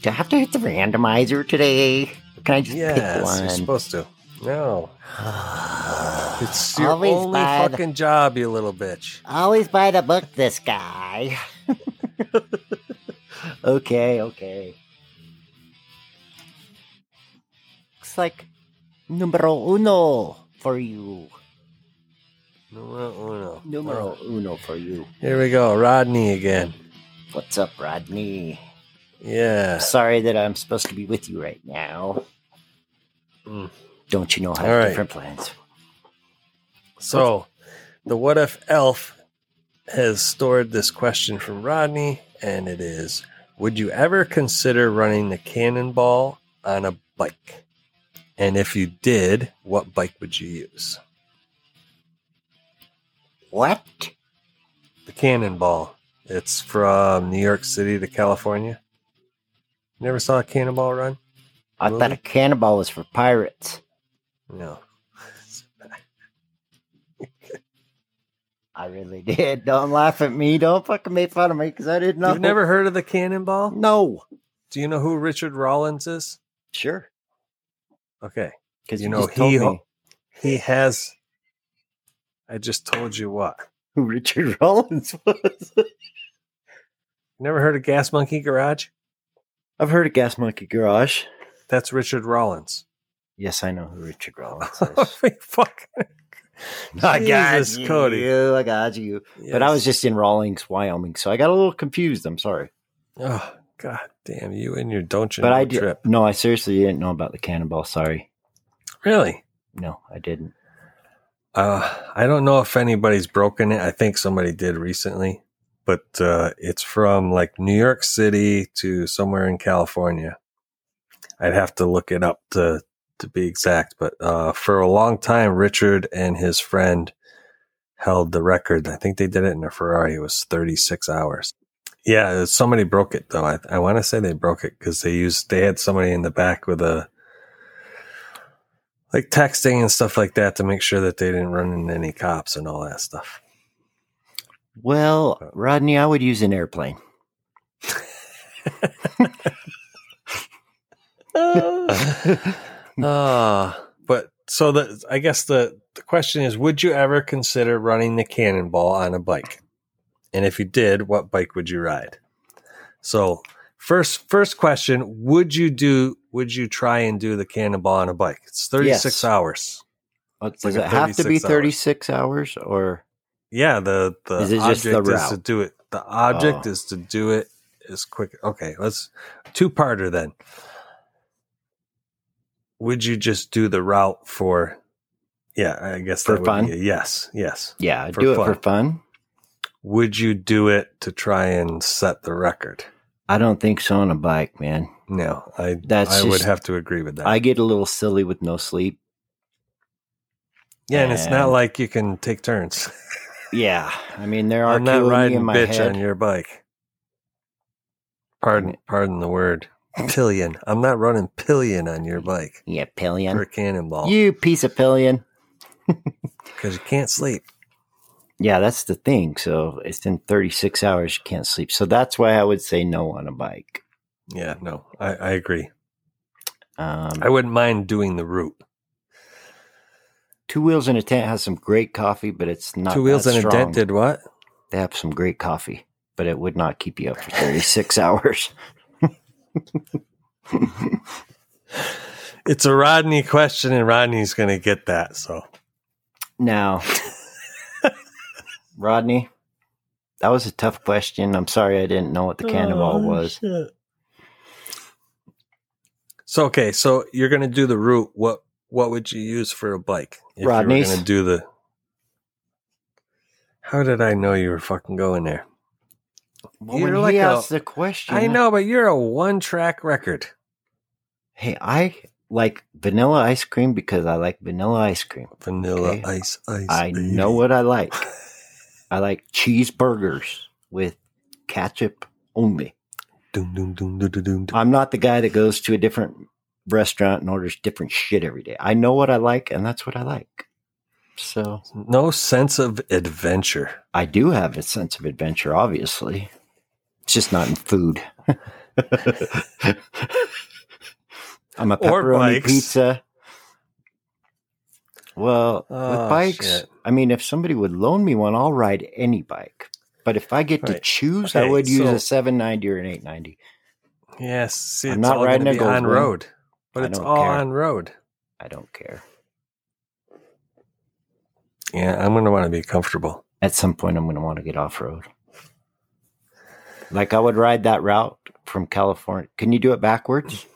Do I have to hit the randomizer today? Can I just pick Yes, one? you're supposed to. No. [SIGHS] It's your Always only buy the- fucking job, you little bitch. Always by the book, this guy. [LAUGHS] okay, okay. Looks like numero uno for you. Numero uno. Numero uno for you. Here we go. Rodney again. What's up, Rodney? Yeah. Sorry that I'm supposed to be with you right now. Mm. Don't you know I have right. different plans? So, the What If Elf has stored this question from Rodney, and it is Would you ever consider running the cannonball on a bike? And if you did, what bike would you use? What? The cannonball. It's from New York City to California. Never saw a cannonball run? I Really? thought a cannonball was for pirates. No. [LAUGHS] I really did. Don't laugh at me. Don't fucking make fun of me because I didn't know. You've never heard of the cannonball? No. Do you know who Richard Rawlings is? Sure. Okay. Because You you, know, he- me He has. I just told you what. who Richard Rawlings [LAUGHS] was. Never heard of Gas Monkey Garage? I've heard of Gas Monkey Garage. That's Richard Rawlings. Yes, I know who Richard Rawlings [LAUGHS] is. [LAUGHS] Fuck. [LAUGHS] I got you. Cody. I got you. But I was just in Rawlins, Wyoming, so I got a little confused. I'm sorry. Oh God damn you and your don't you But know I did. trip. No, I seriously didn't know about the cannonball. Sorry. Really? No, I didn't. Uh, I don't know if anybody's broken it. I think somebody did recently, but uh, it's from like New York City to somewhere in California. I'd have to look it up to to be exact, but uh, for a long time, Richard and his friend held the record. I think they did it in a Ferrari. It was 36 hours. Yeah, somebody broke it though. I, I want to say they broke it because they used they had somebody in the back with a like texting and stuff like that to make sure that they didn't run into any cops and all that stuff. Well, Rodney, I would use an airplane. [LAUGHS] [LAUGHS] [LAUGHS] uh, but so the I guess the the question is, would you ever consider running the cannonball on a bike? And if you did, what bike would you ride? So first first question, would you do would you try and do the cannonball on a bike? It's 36 Yes. hours. Like Does a it have to be 36 hours. hours or Yeah, the the Is object just the is to do it. The object Oh. is to do it as quick. Okay, let's two parter then. Would you just do the route for? Yeah, I guess For fun? Be yes, yes. yeah, For do it fun. for fun? Would you do it to try and set the record? I don't think so on a bike, man. No, I That's I would have to agree with that. I get a little silly with no sleep. yeah, and it's not like you can take turns. [LAUGHS] Yeah, I mean there are I'm not two of me riding in my bitch head. on your bike. Pardon, pardon the word. Pillion. I'm not running pillion on your bike yeah, pillion. a cannonball You piece of pillion. [LAUGHS] because you can't sleep. Yeah, that's the thing. So it's in 36 hours you can't sleep. So that's why I would say no on a bike. Yeah, no, I, I agree. Um, I wouldn't mind doing the route. Two Wheels in a Tent has some great coffee, but it's not Two wheels in a Tent did what? They have some great coffee, but it would not keep you up for 36 [LAUGHS] hours. It's a Rodney question, and Rodney's going to get that. So Now, Rodney, that was a tough question. I'm sorry I didn't know what the cannonball Oh, was. shit. So okay, so you're going to do the route. What what would you use for a bike? If you were Rodney's. going to do the. How did I know you were fucking going there? Well, You're when like he a- the question, I know, but you're a one track record. Hey, I like vanilla ice cream because I like vanilla ice cream. Vanilla Okay. ice ice. I baby. know what I like. [LAUGHS] I like cheeseburgers with ketchup only. Doom, doom, doom, doom, doom, doom. I'm not the guy that goes to a different restaurant and orders different shit every day. I know what I like, and that's what I like. So No sense of adventure. I do have a sense of adventure, obviously. It's just not in food. [LAUGHS] I'm a pepperoni pizza. Well, Oh, with ah, bikes, shit. I mean, if somebody would loan me one, I'll ride any bike. But if I get to Right. choose, I would use so- a 790 or an 890. Yes, see, I'm it's not all riding a be on road, but I it's all care. on road. I don't care. Yeah, I'm gonna want to be comfortable. At some point, I'm going to want to get off road. Like I would ride that route from California. Can you do it backwards?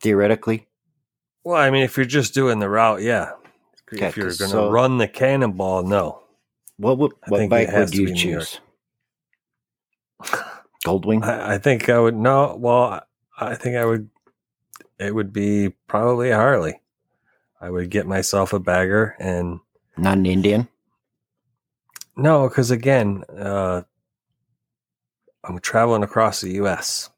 Theoretically? Well, I mean, if you're just doing the route, yeah. Okay, if you're gonna so- run the cannonball, no. What would, what bike would you be New York. choose? Goldwing? I, I think I would no. Well, I, I think I would. It would be probably a Harley. I would get myself a bagger and Not an Indian? no, because again, uh, I'm traveling across the U.S.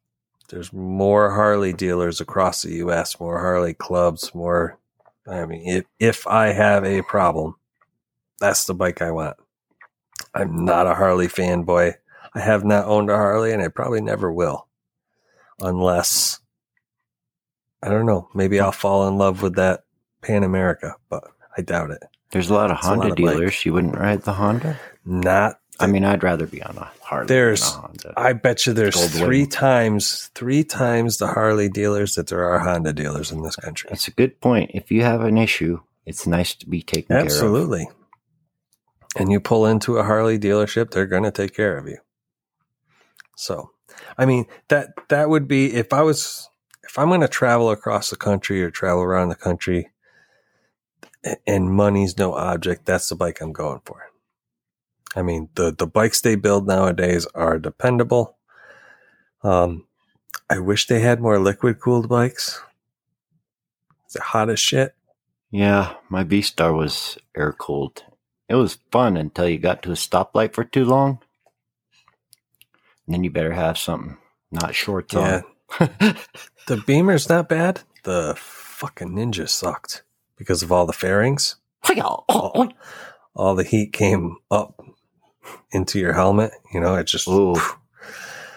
There's more Harley dealers across the U.S. More Harley clubs. More. I mean, if if I have a problem, that's the bike I want. I'm not a Harley fanboy. I have not owned a Harley, and I probably never will, unless I don't know. Maybe I'll fall in love with that Pan America, but I doubt it. There's a lot of a Honda lot of bike. dealers. You wouldn't ride the Honda? Not. I mean, I'd rather be on a Harley There's- a Honda. I bet you there's Goldwing. three times, three times the Harley dealers that there are Honda dealers in this country. That's a good point. If you have an issue, it's nice to be taken care of. Absolutely. And you pull into a Harley dealership, they're going to take care of you. So, I mean, that that would be if I was if I'm going to travel across the country or travel around the country and money's no object, that's the bike I'm going for. I mean, the the bikes they build nowadays are dependable. Um I wish they had more liquid cooled bikes. It's hot as shit. Yeah, my V Star was air cooled. It was fun until you got to a stoplight for too long. And then you better have something not shorts Yeah. on. [LAUGHS] The Beamer's not bad. The fucking Ninja sucked because of all the fairings. All, [LAUGHS] all the heat came up into your helmet. You know, it just. Ooh.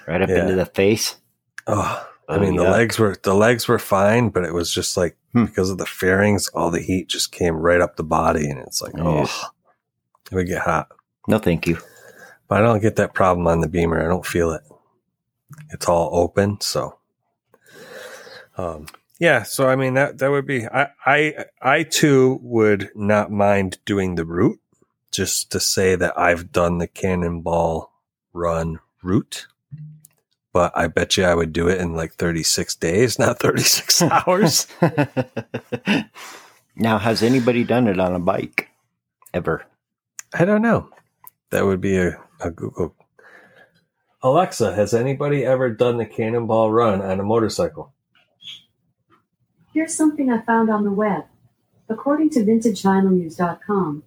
right up Yeah. into the face. Oh, I Oh, mean, the legs were the legs were fine, but it was just like Hmm. because of the fairings, all the heat just came right up the body, and it's like, oh, Yes. it would get hot. No, thank you. But I don't get that problem on the Beamer. I don't feel it. It's all open, so. Um, yeah, so I mean that that would be I I I too would not mind doing the route just to say that I've done the Cannonball Run route. But I bet you I would do it in like 36 days, [LAUGHS] not 36 [LAUGHS] hours. now, has anybody done it on a bike ever? I don't know. That would be a, a Google. Alexa, has anybody ever done the Cannonball Run on a motorcycle? Here's something I found on the web. According to VintageVinylNews.com,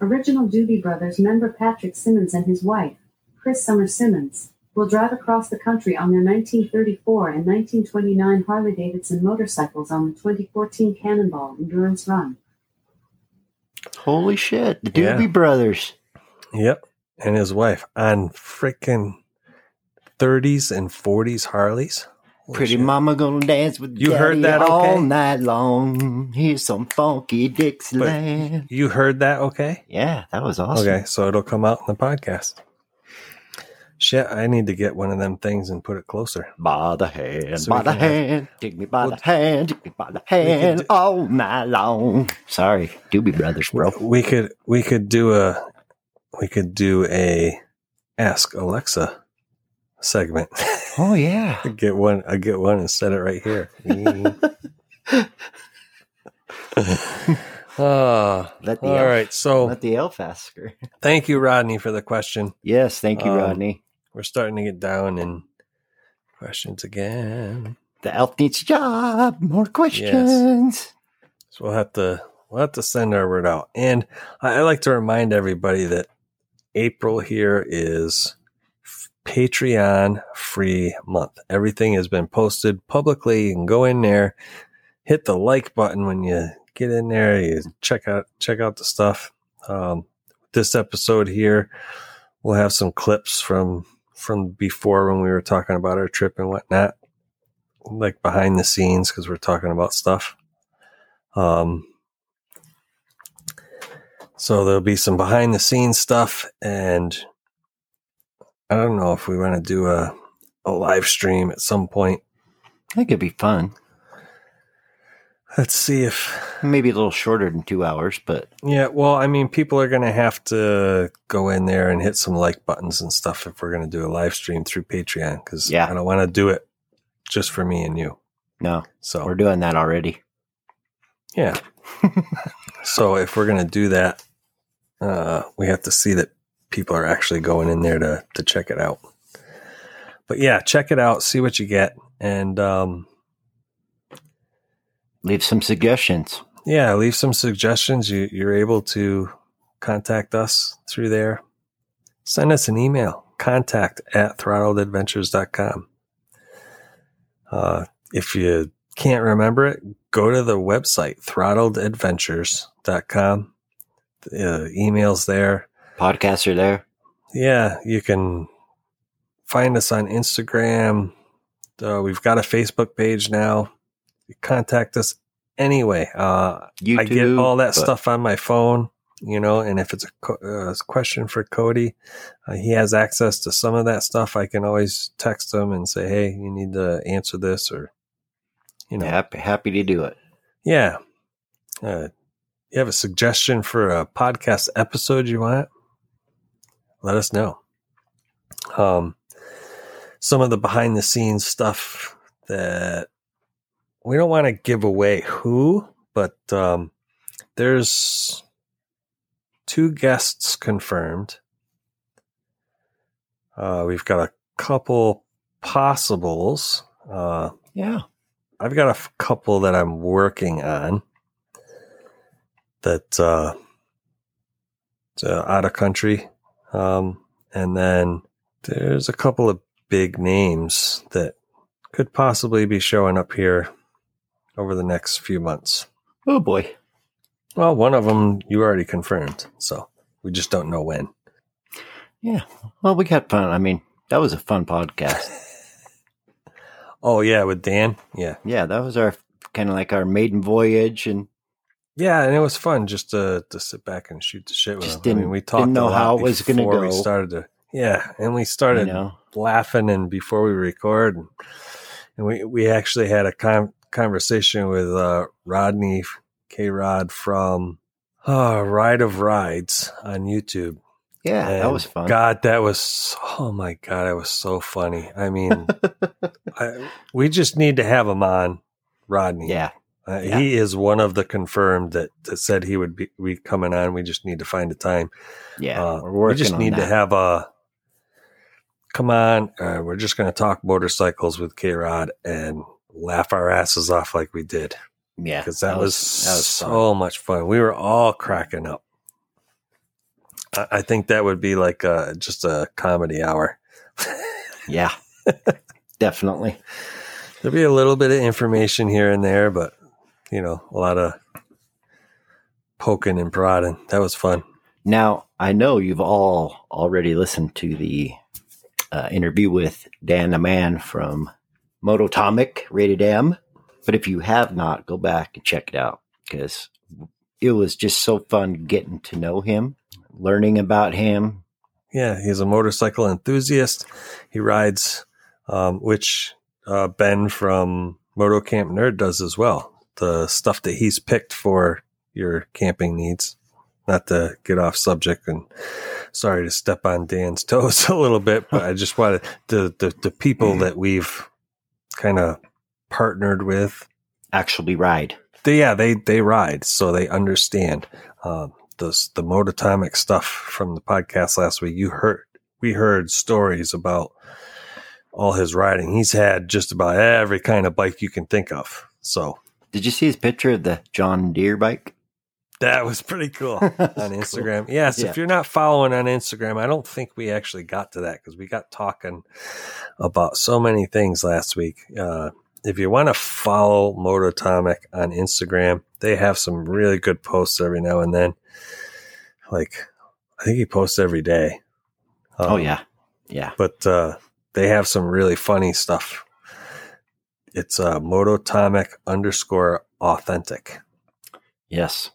original Doobie Brothers member Patrick Simmons and his wife, Chris Summer Simmons, will drive across the country on their 1934 and 1929 Harley Davidson motorcycles on the 2014 Cannonball Endurance Run. Holy shit, the Yeah. Doobie Brothers. Yep. And his wife on freaking 30s and 40s Harleys. Pretty mama gonna dance with You daddy heard that all night long. Here's some funky Dixieland. You heard that okay? yeah, that was awesome. Okay, so it'll come out in the podcast. Shit, I need to get one of them things and put it closer. By the hand, So by the can have- hand, take me by Well, the hand, take me by the hand do- all night long. Sorry, Doobie Brothers, bro. We could we could do a we could do a ask Alexa segment. Oh yeah. [LAUGHS] I get one. I get one and set it right here. [LAUGHS] Ah, Let the all elf, right. So let the elf ask her. thank you, Rodney, for the question. Yes, thank you, Um, Rodney. We're starting to get down in questions again. The elf needs a job. More questions. So we'll have to we'll have to send our word out. And I, I like to remind everybody that April here is Patreon free month. Everything has been posted publicly. You can go in there, hit the like button when you get in there. You check out check out the stuff. Um, this episode here, we'll have some clips from from before when we were talking about our trip and whatnot, like behind the scenes because we're talking about stuff. Um, so there'll be some behind the scenes stuff, and I don't know if we want to do a a live stream at some point. I think it'd be fun. Let's see if Maybe a little shorter than two hours, but Yeah, well, I mean, people are going to have to go in there and hit some like buttons and stuff if we're going to do a live stream through Patreon because Yeah. I don't want to do it just for me and you. no, So, we're doing that already. yeah. [LAUGHS] so, if we're going to do that, uh, we have to see that people are actually going in there to, to check it out. But yeah, check it out, see what you get. And um, Leave some suggestions. yeah, leave some suggestions. You, you're able to contact us through there. Send us an email, contact at throttledadventures.com. Uh, if you can't remember it, go to the website, throttledadventures.com. The email's there. Podcasts are there. Yeah, you can find us on Instagram. Uh, we've got a Facebook page now. You contact us anyway. Uh, YouTube. I get all that but- stuff on my phone, you know, and if it's a co- uh, question for Cody, uh, he has access to some of that stuff. I can always text him and say, hey, you need to answer this or, you know, Happy, happy to do it. yeah. Uh, you have a suggestion for a podcast episode you want? Let us know. Um, some of the behind the scenes stuff that we don't want to give away who, but um, there's two guests confirmed. Uh, we've got a couple possibles. Uh, Yeah. I've got a f- couple that I'm working on that uh, it's, out of country, um, and then there's a couple of big names that could possibly be showing up here over the next few months. Oh boy. Well, one of them you already confirmed, so we just don't know when. Yeah. Well, we got fun. I mean, that was a fun podcast. [LAUGHS] [LAUGHS] Oh yeah, with Dan, yeah, yeah, that was our kind of like our maiden voyage, and yeah, and it was fun just to to sit back and shoot the shit with Just him. I mean, we talked didn't know how it was gonna before We started to, yeah, and we you started know, laughing and before we record and, and we we actually had a con- conversation with uh, Rodney K Rod from uh, Ride of Rides on YouTube. yeah, that was fun. God, that was oh my god, that was so funny. I mean, [LAUGHS] I, we just need to have him on, Rodney. yeah, Uh, Yeah. He is one of the confirmed that, that said he would be, be coming on. We just need to find a time. yeah, Uh, we just need to have a come on. Uh, we're just going to talk motorcycles with K Rod and laugh our asses off like we did yeah, because that, was, that was so much fun. We were all cracking up. I, I think that would be like uh just a comedy hour. Yeah, [LAUGHS] definitely. There'll be a little bit of information here and there, but you know, a lot of poking and prodding. That was fun. Now, I know you've all already listened to the uh, interview with Dan the Man from Mototomic Rated M, but if you have not, go back and check it out because it was just so fun getting to know him, learning about him. Yeah, he's a motorcycle enthusiast. He rides, um, which uh, Ben from Moto Camp Nerd does as well. The stuff that he's picked for your camping needs. Not to get off subject, and sorry to step on Dan's [LAUGHS] toes a little bit, but I just wanted the the, the people that we've kind of partnered with Actually, ride. they, yeah, they they ride, so they understand. Um, the the mototomic stuff from the podcast last week. You heard we heard stories about all his riding. He's had just about every kind of bike you can think of. So Did you see his picture of the John Deere bike? That was pretty cool [LAUGHS] on Instagram. Yes, Yeah. if you're not following on Instagram, I don't think we actually got to that because we got talking about so many things last week. Uh, if you want to follow Mototomic on Instagram, they have some really good posts every now and then. Like, I think he posts every day. oh Um, yeah, yeah. but uh, they have some really funny stuff. It's uh, Mototomic underscore authentic. Yes.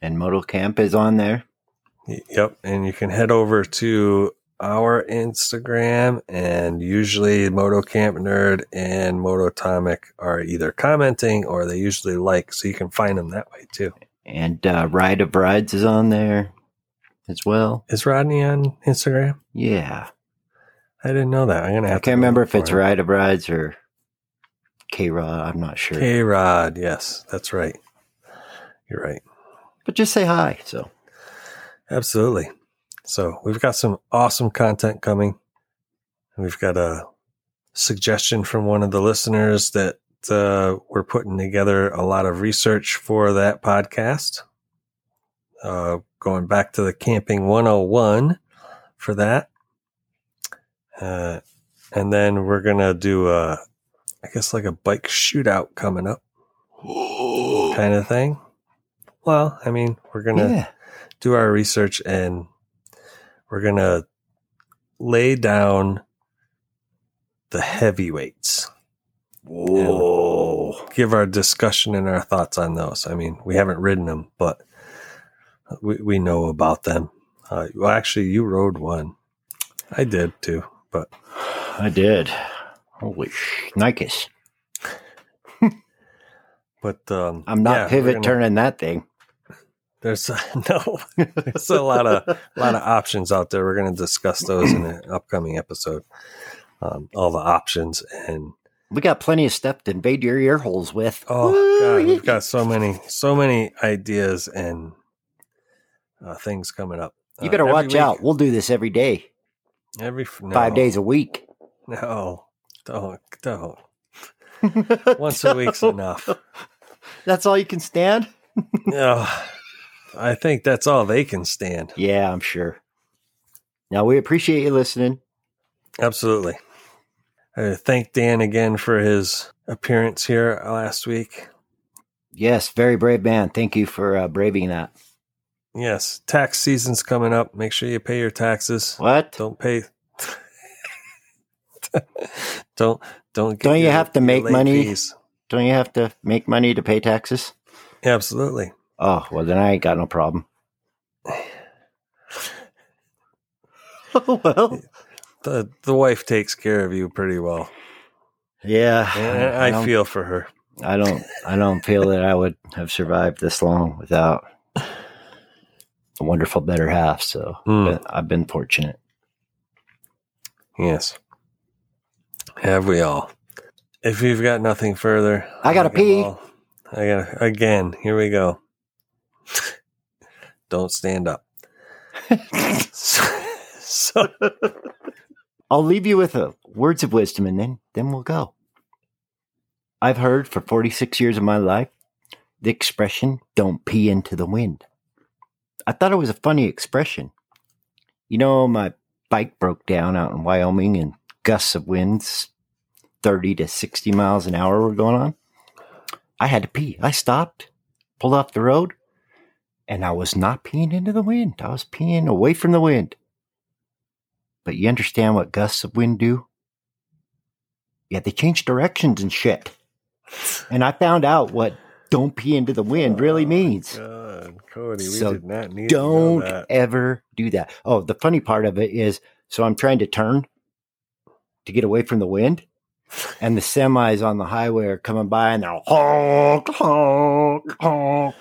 And Moto Camp is on there. Yep. And you can head over to our Instagram, and usually Moto Camp Nerd and Mototomic are either commenting or they usually like, so you can find them that way too. And uh, Ride of Rides is on there as well. Is Rodney on Instagram? Yeah. I didn't know that. I'm gonna I have to I can't remember if it's. Ride of Rides or K Rod. I'm not sure. K Rod. Yes, that's right. You're right. But just say hi. So Absolutely. So we've got some awesome content coming. We've got a suggestion from one of the listeners that uh, we're putting together a lot of research for that podcast. Uh, going back to the Camping 101 for that. Uh, and then we're going to do a, I guess like a bike shootout coming up [GASPS] kind of thing. Well, I mean, we're going to yeah. do our research and we're going to lay down the heavyweights. Whoa. Give our discussion and our thoughts on those. I mean, we haven't ridden them, but we, we know about them. Uh, well, actually, you rode one. I did too, but I did. Holy shnikes. [LAUGHS] but um, I'm not yeah, pivot gonna- turning that thing. There's [LAUGHS] no, there's a lot of a lot of options out there. We're going to discuss those in an [CLEARS THROAT] upcoming episode. Um, all the options and We got plenty of stuff to invade your ear holes with. Oh god, we've got so many, so many ideas and uh, things coming up. You Uh, better every watch week- out. We'll do this every day, Every no, five days a week. No, don't, don't. [LAUGHS] Once a week's enough. That's all you can stand? [LAUGHS] No, I think that's all they can stand. Yeah, I'm sure. Now, we appreciate you listening. Absolutely. I thank Dan again for his appearance here last week. Yes, very brave man. Thank you for uh, braving that. Yes, tax season's coming up. Make sure you pay your taxes. What? Don't pay. [LAUGHS] don't don't. get Don't you your- have to make money? fees. Don't you have to make money to pay taxes? Absolutely. Oh, well, then I ain't got no problem. oh, [LAUGHS] [LAUGHS] well. The the wife takes care of you pretty well. Yeah. And I, don't- feel for her. I don't I don't feel that I would have survived this long without a wonderful better half. So hmm. but I've been fortunate. Yes. Have we all? If you've got nothing further, I gotta pee. all- I gotta again. Here we go. [LAUGHS] Don't stand up. so, [LAUGHS] so I'll leave you with a words of wisdom and then then we'll go. I've heard for 46 years of my life the expression don't pee into the wind. I thought it was a funny expression. You know, my bike broke down out in Wyoming and gusts of winds 30 to 60 miles an hour were going on. I had to pee. I stopped, pulled off the road, and I was not peeing into the wind. I was peeing away from the wind. But you understand what gusts of wind do? Yeah, they change directions and shit. And I found out what don't pee into the wind really oh, means. God, Cody, we So did not need to know Don't ever do that. Oh, the funny part of it is so I'm trying to turn to get away from the wind, and the semis on the highway are coming by and they're honk, honk, honk.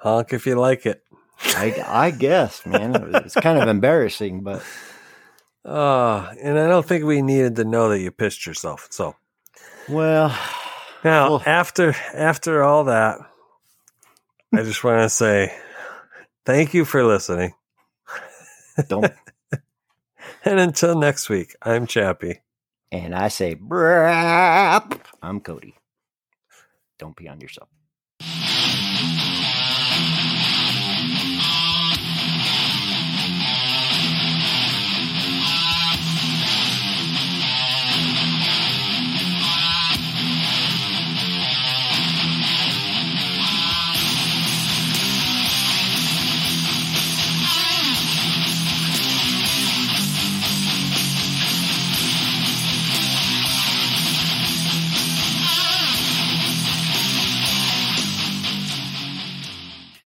Honk if you like it. I, I guess, man. It was- It's kind of embarrassing, but Oh, and I don't think we needed to know that you pissed yourself. So well, now, Well- after after all that, I just want to say thank you for listening. don't. And until next week, I'm Chappie. And I say, brap. I'm Cody. Don't pee on yourself.